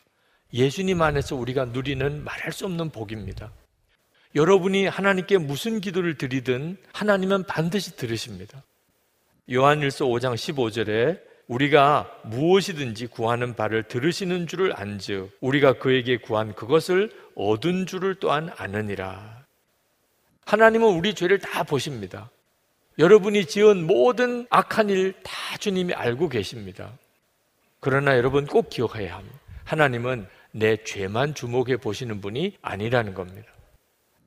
예수님 안에서 우리가 누리는 말할 수 없는 복입니다. 여러분이 하나님께 무슨 기도를 드리든 하나님은 반드시 들으십니다. 요한일서 5장 15절에 우리가 무엇이든지 구하는 바를 들으시는 줄을 안즉 우리가 그에게 구한 그것을 얻은 줄을 또한 아느니라. 하나님은 우리 죄를 다 보십니다. 여러분이 지은 모든 악한 일 다 주님이 알고 계십니다. 그러나 여러분 꼭 기억해야 합니다. 하나님은 내 죄만 주목해 보시는 분이 아니라는 겁니다.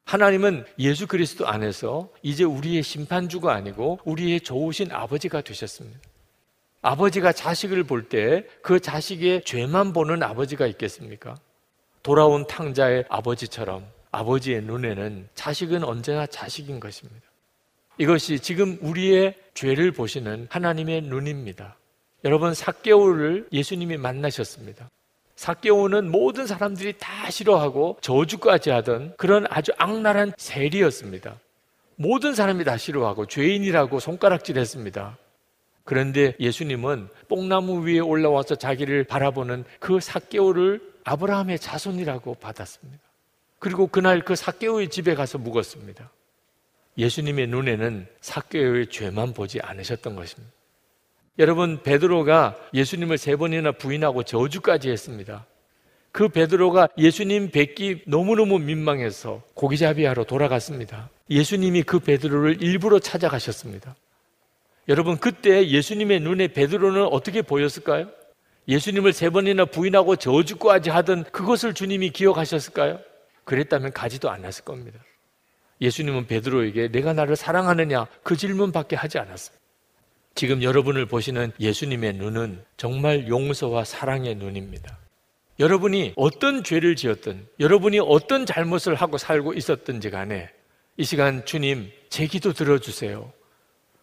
하나님은 예수 그리스도 안에서 이제 우리의 심판주가 아니고 우리의 좋으신 아버지가 되셨습니다. 아버지가 자식을 볼 때 그 자식의 죄만 보는 아버지가 있겠습니까? 돌아온 탕자의 아버지처럼 아버지의 눈에는 자식은 언제나 자식인 것입니다. 이것이 지금 우리의 죄를 보시는 하나님의 눈입니다. 여러분, 사개오를 예수님이 만나셨습니다. 사개오는 모든 사람들이 다 싫어하고 저주까지 하던 그런 아주 악랄한 세리였습니다. 모든 사람이 다 싫어하고 죄인이라고 손가락질 했습니다. 그런데 예수님은 뽕나무 위에 올라와서 자기를 바라보는 그 사개오를 아브라함의 자손이라고 받았습니다. 그리고 그날 그 사개오의 집에 가서 묵었습니다. 예수님의 눈에는 사개오의 죄만 보지 않으셨던 것입니다. 여러분 베드로가 예수님을 세 번이나 부인하고 저주까지 했습니다. 그 베드로가 예수님 뵙기 너무너무 민망해서 고기잡이하러 돌아갔습니다. 예수님이 그 베드로를 일부러 찾아가셨습니다. 여러분 그때 예수님의 눈에 베드로는 어떻게 보였을까요? 예수님을 세 번이나 부인하고 저주까지 하던 그것을 주님이 기억하셨을까요? 그랬다면 가지도 않았을 겁니다. 예수님은 베드로에게 내가 나를 사랑하느냐 그 질문밖에 하지 않았습니다. 지금 여러분을 보시는 예수님의 눈은 정말 용서와 사랑의 눈입니다. 여러분이 어떤 죄를 지었든, 여러분이 어떤 잘못을 하고 살고 있었든지 간에 이 시간 주님 제 기도 들어주세요.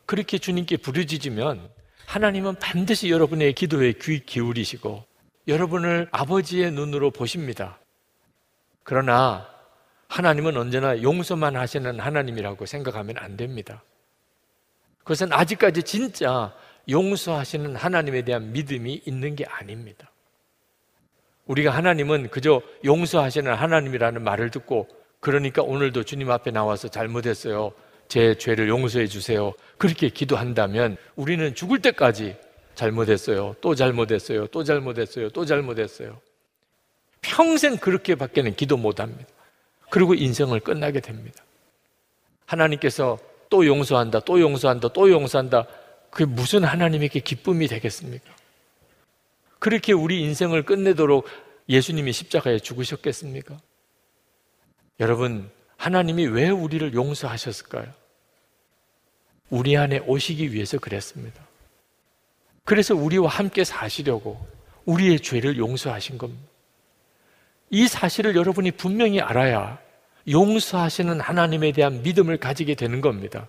그렇게 주님께 부르짖으면 하나님은 반드시 여러분의 기도에 귀 기울이시고 여러분을 아버지의 눈으로 보십니다. 그러나 하나님은 언제나 용서만 하시는 하나님이라고 생각하면 안 됩니다. 그것은 아직까지 진짜 용서하시는 하나님에 대한 믿음이 있는 게 아닙니다. 우리가 하나님은 그저 용서하시는 하나님이라는 말을 듣고 그러니까 오늘도 주님 앞에 나와서 잘못했어요. 제 죄를 용서해 주세요. 그렇게 기도한다면 우리는 죽을 때까지 잘못했어요. 또 잘못했어요. 또 잘못했어요. 또 잘못했어요. 평생 그렇게밖에는 기도 못 합니다. 그리고 인생을 끝나게 됩니다. 하나님께서 또 용서한다, 또 용서한다, 또 용서한다. 그게 무슨 하나님에게 기쁨이 되겠습니까? 그렇게 우리 인생을 끝내도록 예수님이 십자가에 죽으셨겠습니까? 여러분, 하나님이 왜 우리를 용서하셨을까요? 우리 안에 오시기 위해서 그랬습니다. 그래서 우리와 함께 사시려고 우리의 죄를 용서하신 겁니다. 이 사실을 여러분이 분명히 알아야 용서하시는 하나님에 대한 믿음을 가지게 되는 겁니다.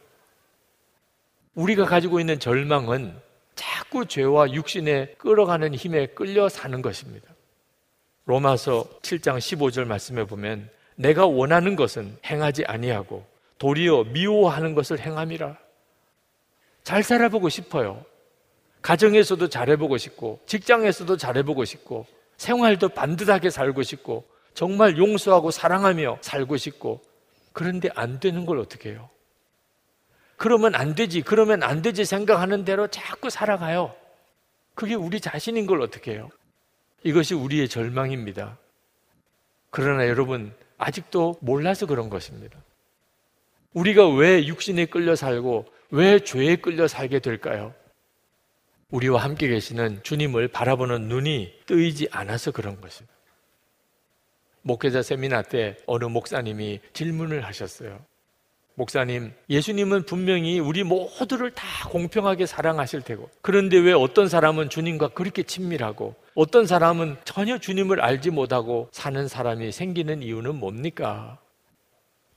우리가 가지고 있는 절망은 자꾸 죄와 육신에 끌어가는 힘에 끌려 사는 것입니다. 로마서 7장 15절 말씀에 보면 내가 원하는 것은 행하지 아니하고 도리어 미워하는 것을 행함이라. 잘 살아보고 싶어요. 가정에서도 잘해보고 싶고 직장에서도 잘해보고 싶고 생활도 반듯하게 살고 싶고 정말 용서하고 사랑하며 살고 싶고 그런데 안 되는 걸 어떻게 해요? 그러면 안 되지, 그러면 안 되지 생각하는 대로 자꾸 살아가요. 그게 우리 자신인 걸 어떻게 해요? 이것이 우리의 절망입니다. 그러나 여러분, 아직도 몰라서 그런 것입니다. 우리가 왜 육신에 끌려 살고 왜 죄에 끌려 살게 될까요? 우리와 함께 계시는 주님을 바라보는 눈이 뜨이지 않아서 그런 것입니다. 목회자 세미나 때 어느 목사님이 질문을 하셨어요. 목사님, 예수님은 분명히 우리 모두를 다 공평하게 사랑하실 테고, 그런데 왜 어떤 사람은 주님과 그렇게 친밀하고, 어떤 사람은 전혀 주님을 알지 못하고 사는 사람이 생기는 이유는 뭡니까?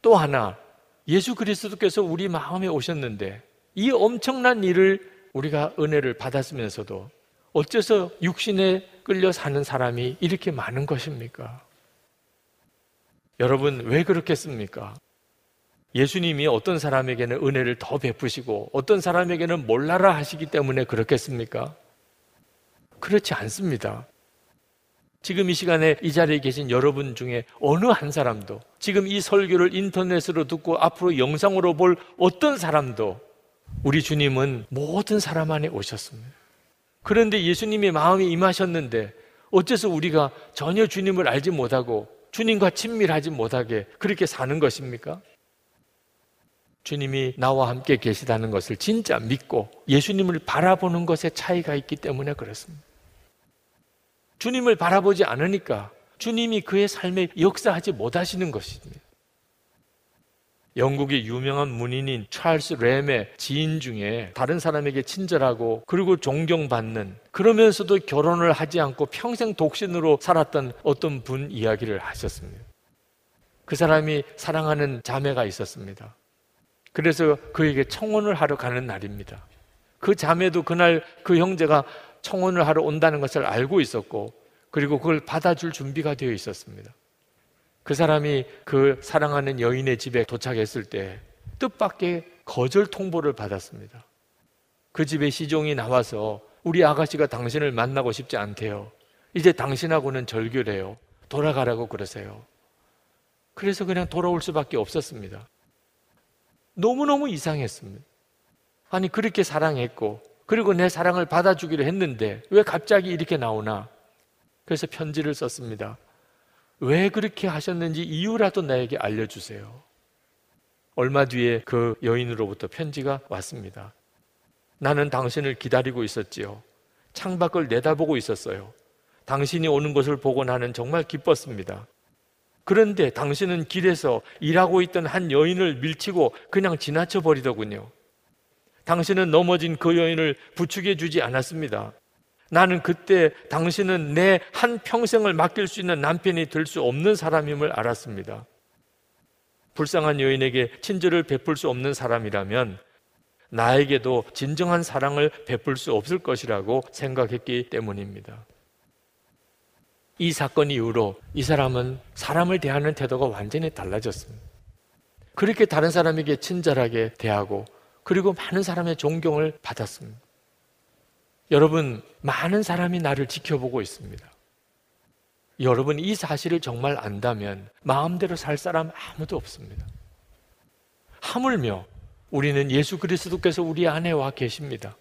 또 하나, 예수 그리스도께서 우리 마음에 오셨는데, 이 엄청난 일을 우리가 은혜를 받았으면서도 어째서 육신에 끌려 사는 사람이 이렇게 많은 것입니까? 여러분, 왜 그렇겠습니까? 예수님이 어떤 사람에게는 은혜를 더 베푸시고 어떤 사람에게는 몰라라 하시기 때문에 그렇겠습니까? 그렇지 않습니다. 지금 이 시간에 이 자리에 계신 여러분 중에 어느 한 사람도 지금 이 설교를 인터넷으로 듣고 앞으로 영상으로 볼 어떤 사람도 우리 주님은 모든 사람 안에 오셨습니다. 그런데 예수님의 마음이 임하셨는데 어째서 우리가 전혀 주님을 알지 못하고 주님과 친밀하지 못하게 그렇게 사는 것입니까? 주님이 나와 함께 계시다는 것을 진짜 믿고 예수님을 바라보는 것에 차이가 있기 때문에 그렇습니다. 주님을 바라보지 않으니까 주님이 그의 삶에 역사하지 못하시는 것입니다. 영국의 유명한 문인인 찰스 램의 지인 중에 다른 사람에게 친절하고 그리고 존경받는 그러면서도 결혼을 하지 않고 평생 독신으로 살았던 어떤 분 이야기를 하셨습니다. 그 사람이 사랑하는 자매가 있었습니다. 그래서 그에게 청혼을 하러 가는 날입니다. 그 자매도 그날 그 형제가 청혼을 하러 온다는 것을 알고 있었고 그리고 그걸 받아줄 준비가 되어 있었습니다. 그 사람이 그 사랑하는 여인의 집에 도착했을 때 뜻밖의 거절 통보를 받았습니다. 그 집에 시종이 나와서 우리 아가씨가 당신을 만나고 싶지 않대요. 이제 당신하고는 절교래요. 돌아가라고 그러세요. 그래서 그냥 돌아올 수밖에 없었습니다. 너무너무 이상했습니다. 아니, 그렇게 사랑했고, 그리고 내 사랑을 받아주기로 했는데, 왜 갑자기 이렇게 나오나? 그래서 편지를 썼습니다. 왜 그렇게 하셨는지 이유라도 나에게 알려주세요. 얼마 뒤에 그 여인으로부터 편지가 왔습니다. 나는 당신을 기다리고 있었지요. 창밖을 내다보고 있었어요. 당신이 오는 것을 보고 나는 정말 기뻤습니다. 그런데 당신은 길에서 일하고 있던 한 여인을 밀치고 그냥 지나쳐 버리더군요. 당신은 넘어진 그 여인을 부축해 주지 않았습니다. 나는 그때 당신은 내 한 평생을 맡길 수 있는 남편이 될 수 없는 사람임을 알았습니다. 불쌍한 여인에게 친절을 베풀 수 없는 사람이라면 나에게도 진정한 사랑을 베풀 수 없을 것이라고 생각했기 때문입니다. 이 사건 이후로 이 사람은 사람을 대하는 태도가 완전히 달라졌습니다. 그렇게 다른 사람에게 친절하게 대하고 그리고 많은 사람의 존경을 받았습니다. 여러분, 많은 사람이 나를 지켜보고 있습니다. 여러분, 이 사실을 정말 안다면 마음대로 살 사람 아무도 없습니다. 하물며 우리는 예수 그리스도께서 우리 안에 와 계십니다.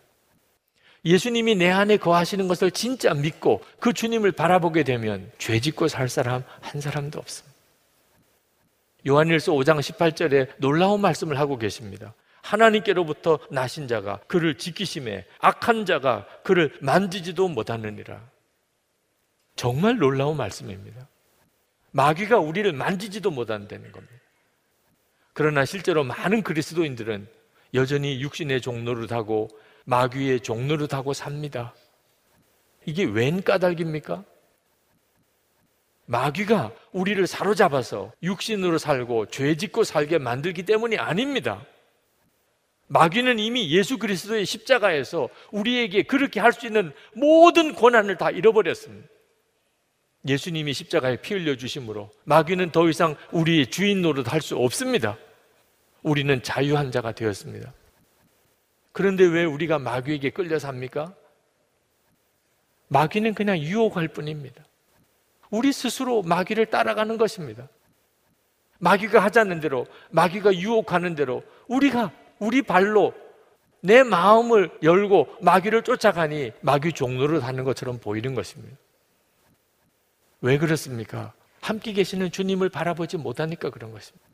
예수님이 내 안에 거하시는 것을 진짜 믿고 그 주님을 바라보게 되면 죄 짓고 살 사람 한 사람도 없습니다. 요한일서 5장 18절에 놀라운 말씀을 하고 계십니다. 하나님께로부터 나신 자가 그를 지키심에 악한 자가 그를 만지지도 못하느니라. 정말 놀라운 말씀입니다. 마귀가 우리를 만지지도 못한다는 겁니다. 그러나 실제로 많은 그리스도인들은 여전히 육신의 종로를 타고 마귀의 종로를 타고 삽니다. 이게 웬 까닭입니까? 마귀가 우리를 사로잡아서 육신으로 살고 죄 짓고 살게 만들기 때문이 아닙니다. 마귀는 이미 예수 그리스도의 십자가에서 우리에게 그렇게 할 수 있는 모든 권한을 다 잃어버렸습니다. 예수님이 십자가에 피 흘려 주심으로 마귀는 더 이상 우리의 주인 노릇 할 수 없습니다. 우리는 자유한 자가 되었습니다. 그런데 왜 우리가 마귀에게 끌려 삽니까? 마귀는 그냥 유혹할 뿐입니다. 우리 스스로 마귀를 따라가는 것입니다. 마귀가 하자는 대로, 마귀가 유혹하는 대로 우리가 우리 발로 내 마음을 열고 마귀를 쫓아가니 마귀 종로를 하는 것처럼 보이는 것입니다. 왜 그렇습니까? 함께 계시는 주님을 바라보지 못하니까 그런 것입니다.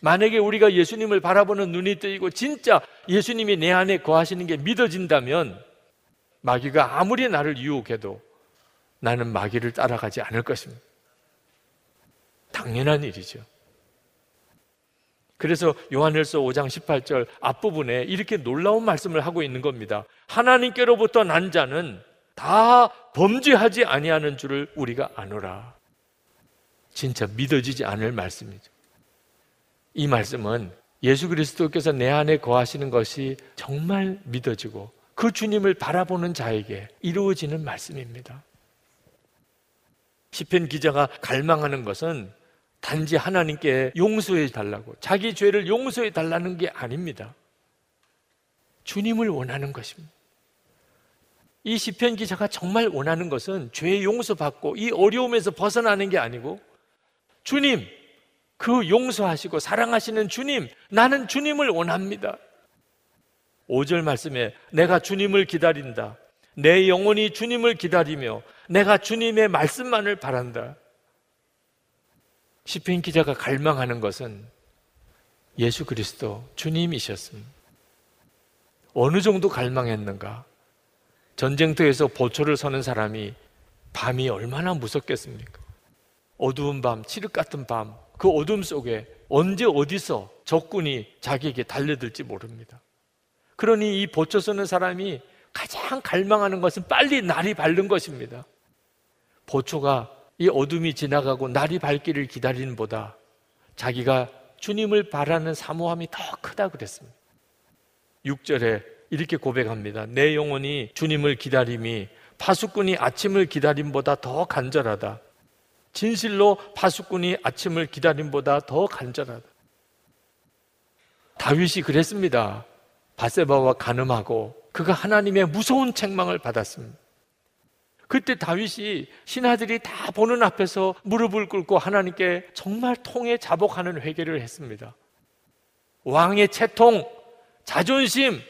만약에 우리가 예수님을 바라보는 눈이 뜨이고 진짜 예수님이 내 안에 거하시는 게 믿어진다면 마귀가 아무리 나를 유혹해도 나는 마귀를 따라가지 않을 것입니다. 당연한 일이죠. 그래서 요한일서 5장 18절 앞부분에 이렇게 놀라운 말씀을 하고 있는 겁니다. 하나님께로부터 난 자는 다 범죄하지 아니하는 줄을 우리가 아노라. 진짜 믿어지지 않을 말씀이죠. 이 말씀은 예수 그리스도께서 내 안에 거하시는 것이 정말 믿어지고 그 주님을 바라보는 자에게 이루어지는 말씀입니다. 시편 기자가 갈망하는 것은 단지 하나님께 용서해 달라고 자기 죄를 용서해 달라는 게 아닙니다. 주님을 원하는 것입니다. 이 시편 기자가 정말 원하는 것은 죄 용서받고 이 어려움에서 벗어나는 게 아니고 주님 그 용서하시고 사랑하시는 주님, 나는 주님을 원합니다. 5절 말씀에 내가 주님을 기다린다. 내 영혼이 주님을 기다리며 내가 주님의 말씀만을 바란다. 시편 기자가 갈망하는 것은 예수 그리스도 주님이셨습니다. 어느 정도 갈망했는가? 전쟁터에서 보초를 서는 사람이 밤이 얼마나 무섭겠습니까? 어두운 밤, 칠흑 같은 밤, 그 어둠 속에 언제 어디서 적군이 자기에게 달려들지 모릅니다. 그러니 이 보초 서는 사람이 가장 갈망하는 것은 빨리 날이 밝는 것입니다. 보초가 이 어둠이 지나가고 날이 밝기를 기다리는 보다 자기가 주님을 바라는 사모함이 더 크다 그랬습니다. 6절에 이렇게 고백합니다. 내 영혼이 주님을 기다림이 파수꾼이 아침을 기다림보다 더 간절하다. 진실로 파수꾼이 아침을 기다림보다 더 간절하다. 다윗이 그랬습니다. 바세바와 가늠하고 그가 하나님의 무서운 책망을 받았습니다. 그때 다윗이 신하들이 다 보는 앞에서 무릎을 꿇고 하나님께 정말 통해 자복하는 회개를 했습니다. 왕의 채통, 자존심,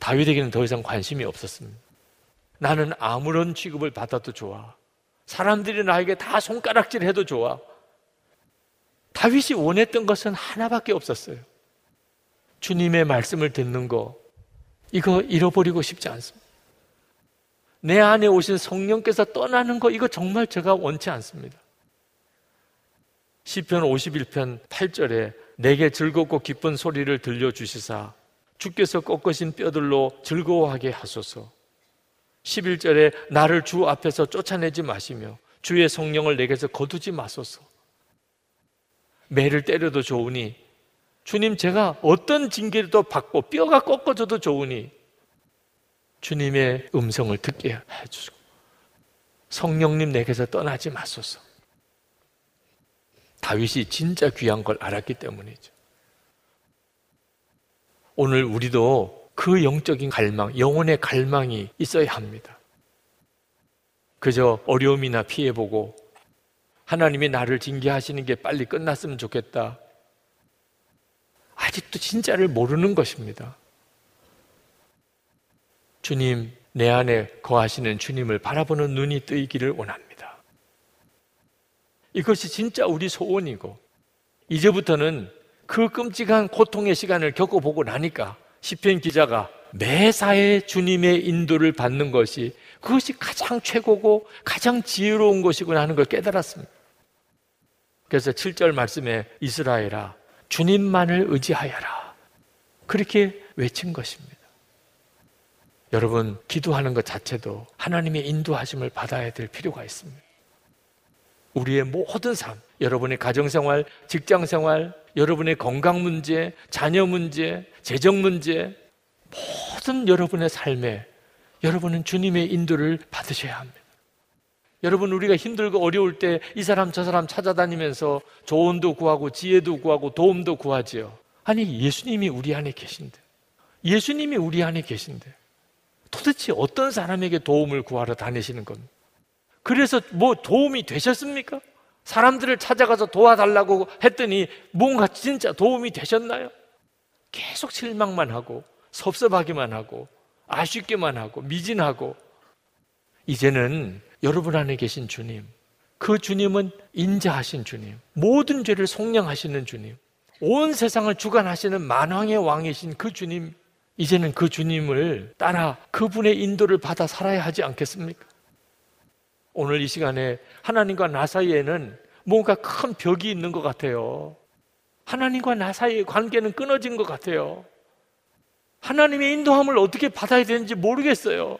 다윗에게는 더 이상 관심이 없었습니다. 나는 아무런 취급을 받아도 좋아. 사람들이 나에게 다 손가락질 해도 좋아. 다윗이 원했던 것은 하나밖에 없었어요. 주님의 말씀을 듣는 거, 이거 잃어버리고 싶지 않습니다. 내 안에 오신 성령께서 떠나는 거, 이거 정말 제가 원치 않습니다. 시편 51편 8절에 내게 즐겁고 기쁜 소리를 들려 주시사 주께서 꺾으신 뼈들로 즐거워하게 하소서. 11절에 나를 주 앞에서 쫓아내지 마시며 주의 성령을 내게서 거두지 마소서. 매를 때려도 좋으니 주님 제가 어떤 징계를 받고 뼈가 꺾어져도 좋으니 주님의 음성을 듣게 해주시고 성령님 내게서 떠나지 마소서. 다윗이 진짜 귀한 걸 알았기 때문이죠. 오늘 우리도 그 영적인 갈망, 영혼의 갈망이 있어야 합니다. 그저 어려움이나 피해보고 하나님이 나를 징계하시는 게 빨리 끝났으면 좋겠다. 아직도 진짜를 모르는 것입니다. 주님, 내 안에 거하시는 주님을 바라보는 눈이 뜨이기를 원합니다. 이것이 진짜 우리 소원이고, 이제부터는 그 끔찍한 고통의 시간을 겪어보고 나니까 시편 기자가 매사에 주님의 인도를 받는 것이 그것이 가장 최고고 가장 지혜로운 것이구나 하는 걸 깨달았습니다. 그래서 7절 말씀에 이스라엘아 주님만을 의지하여라. 그렇게 외친 것입니다. 여러분, 기도하는 것 자체도 하나님의 인도하심을 받아야 될 필요가 있습니다. 우리의 모든 삶, 여러분의 가정생활, 직장생활, 여러분의 건강 문제, 자녀 문제, 재정 문제, 모든 여러분의 삶에 여러분은 주님의 인도를 받으셔야 합니다. 여러분, 우리가 힘들고 어려울 때 이 사람 저 사람 찾아다니면서 조언도 구하고 지혜도 구하고 도움도 구하지요. 아니, 예수님이 우리 안에 계신데. 예수님이 우리 안에 계신데. 도대체 어떤 사람에게 도움을 구하러 다니시는 겁니까? 그래서 뭐 도움이 되셨습니까? 사람들을 찾아가서 도와달라고 했더니 뭔가 진짜 도움이 되셨나요? 계속 실망만 하고 섭섭하기만 하고 아쉽게만 하고 미진하고 이제는 여러분 안에 계신 주님 그 주님은 인자하신 주님 모든 죄를 속량하시는 주님 온 세상을 주관하시는 만왕의 왕이신 그 주님 이제는 그 주님을 따라 그분의 인도를 받아 살아야 하지 않겠습니까? 오늘 이 시간에 하나님과 나 사이에는 뭔가 큰 벽이 있는 것 같아요. 하나님과 나 사이의 관계는 끊어진 것 같아요. 하나님의 인도함을 어떻게 받아야 되는지 모르겠어요.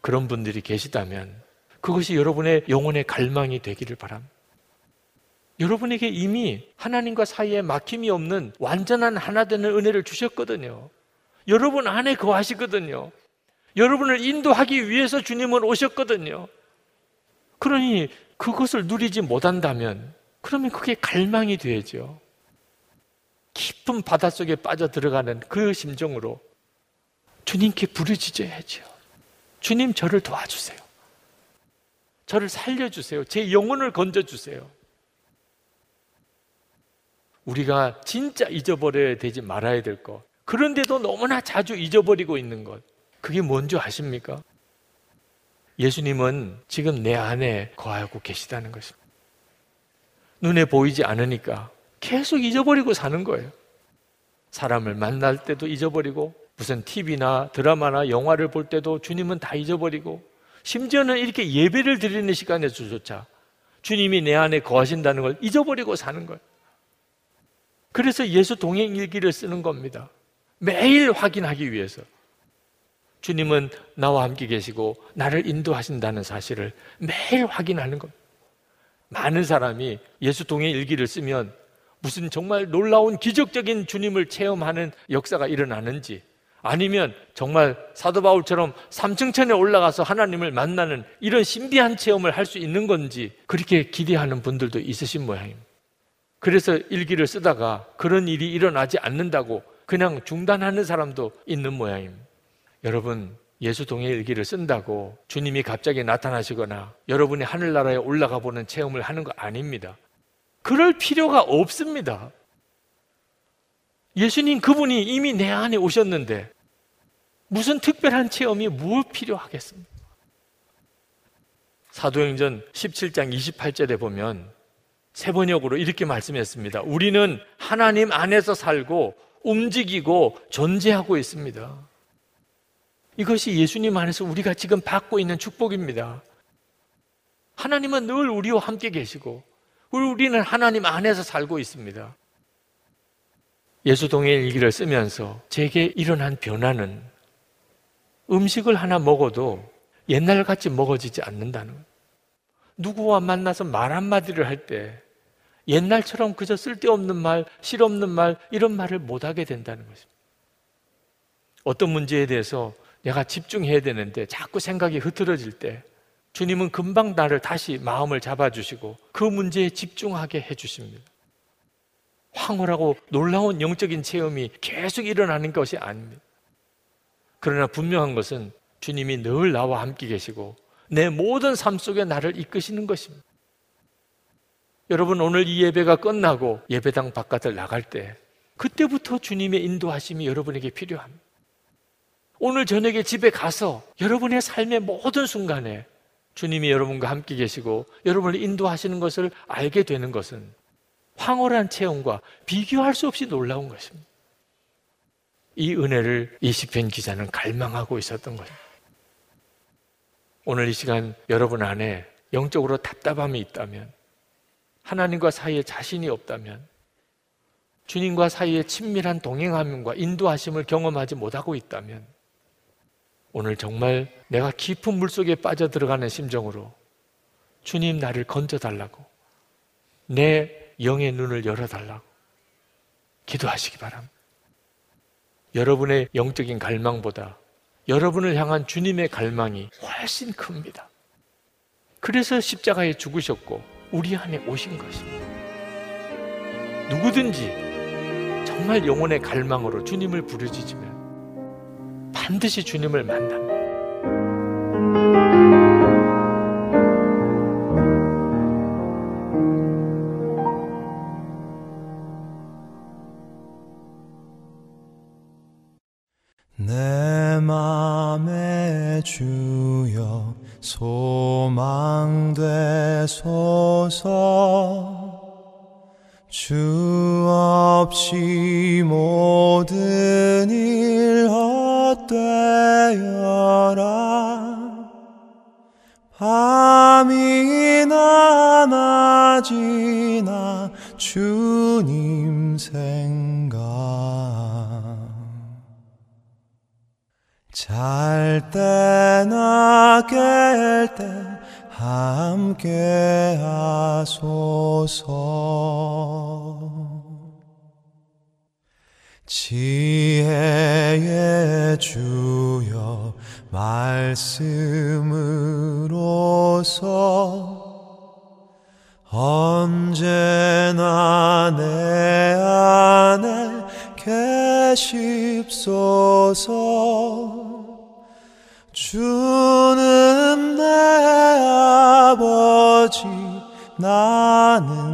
그런 분들이 계시다면 그것이 여러분의 영혼의 갈망이 되기를 바랍니다. 여러분에게 이미 하나님과 사이에 막힘이 없는 완전한 하나 되는 은혜를 주셨거든요. 여러분 안에 거하시거든요. 여러분을 인도하기 위해서 주님은 오셨거든요. 그러니 그것을 누리지 못한다면 그러면 그게 갈망이 되죠. 깊은 바닷속에 빠져 들어가는 그 심정으로 주님께 부르짖어야죠. 주님 저를 도와주세요. 저를 살려주세요. 제 영혼을 건져주세요. 우리가 진짜 잊어버려야 되지 말아야 될 것. 그런데도 너무나 자주 잊어버리고 있는 것. 그게 뭔지 아십니까? 예수님은 지금 내 안에 거하고 계시다는 것입니다. 눈에 보이지 않으니까 계속 잊어버리고 사는 거예요. 사람을 만날 때도 잊어버리고 무슨 TV나 드라마나 영화를 볼 때도 주님은 다 잊어버리고 심지어는 이렇게 예배를 드리는 시간에서조차 주님이 내 안에 거하신다는 걸 잊어버리고 사는 거예요. 그래서 예수 동행 일기를 쓰는 겁니다. 매일 확인하기 위해서. 주님은 나와 함께 계시고 나를 인도하신다는 사실을 매일 확인하는 겁니다. 많은 사람이 예수 동행 일기를 쓰면 무슨 정말 놀라운 기적적인 주님을 체험하는 역사가 일어나는지 아니면 정말 사도 바울처럼 삼층천에 올라가서 하나님을 만나는 이런 신비한 체험을 할 수 있는 건지 그렇게 기대하는 분들도 있으신 모양입니다. 그래서 일기를 쓰다가 그런 일이 일어나지 않는다고 그냥 중단하는 사람도 있는 모양입니다. 여러분, 예수 동의 일기를 쓴다고 주님이 갑자기 나타나시거나 여러분이 하늘나라에 올라가 보는 체험을 하는 거 아닙니다. 그럴 필요가 없습니다. 예수님 그분이 이미 내 안에 오셨는데 무슨 특별한 체험이 무엇 필요하겠습니까? 사도행전 17장 28절에 보면 세 번역으로 이렇게 말씀했습니다. 우리는 하나님 안에서 살고 움직이고 존재하고 있습니다. 이것이 예수님 안에서 우리가 지금 받고 있는 축복입니다. 하나님은 늘 우리와 함께 계시고 우리는 하나님 안에서 살고 있습니다. 예수동의 일기를 쓰면서 제게 일어난 변화는 음식을 하나 먹어도 옛날 같이 먹어지지 않는다는 누구와 만나서 말 한마디를 할 때 옛날처럼 그저 쓸데없는 말, 실없는 말, 이런 말을 못하게 된다는 것입니다. 어떤 문제에 대해서 내가 집중해야 되는데 자꾸 생각이 흐트러질 때 주님은 금방 나를 다시 마음을 잡아주시고 그 문제에 집중하게 해주십니다. 황홀하고 놀라운 영적인 체험이 계속 일어나는 것이 아닙니다. 그러나 분명한 것은 주님이 늘 나와 함께 계시고 내 모든 삶 속에 나를 이끄시는 것입니다. 여러분 오늘 이 예배가 끝나고 예배당 바깥을 나갈 때 그때부터 주님의 인도하심이 여러분에게 필요합니다. 오늘 저녁에 집에 가서 여러분의 삶의 모든 순간에 주님이 여러분과 함께 계시고 여러분을 인도하시는 것을 알게 되는 것은 황홀한 체험과 비교할 수 없이 놀라운 것입니다. 이 은혜를 이 시편 기자는 갈망하고 있었던 것입니다. 오늘 이 시간 여러분 안에 영적으로 답답함이 있다면 하나님과 사이에 자신이 없다면 주님과 사이에 친밀한 동행함과 인도하심을 경험하지 못하고 있다면 오늘 정말 내가 깊은 물 속에 빠져 들어가는 심정으로 주님 나를 건져 달라고 내 영의 눈을 열어 달라고 기도하시기 바랍니다. 여러분의 영적인 갈망보다 여러분을 향한 주님의 갈망이 훨씬 큽니다. 그래서 십자가에 죽으셨고 우리 안에 오신 것입니다. 누구든지 정말 영혼의 갈망으로 주님을 부르짖으면 반드시 주님을 만납니다. 말씀으로서 언제나 내 안에 계십소서. 주는 내 아버지 나는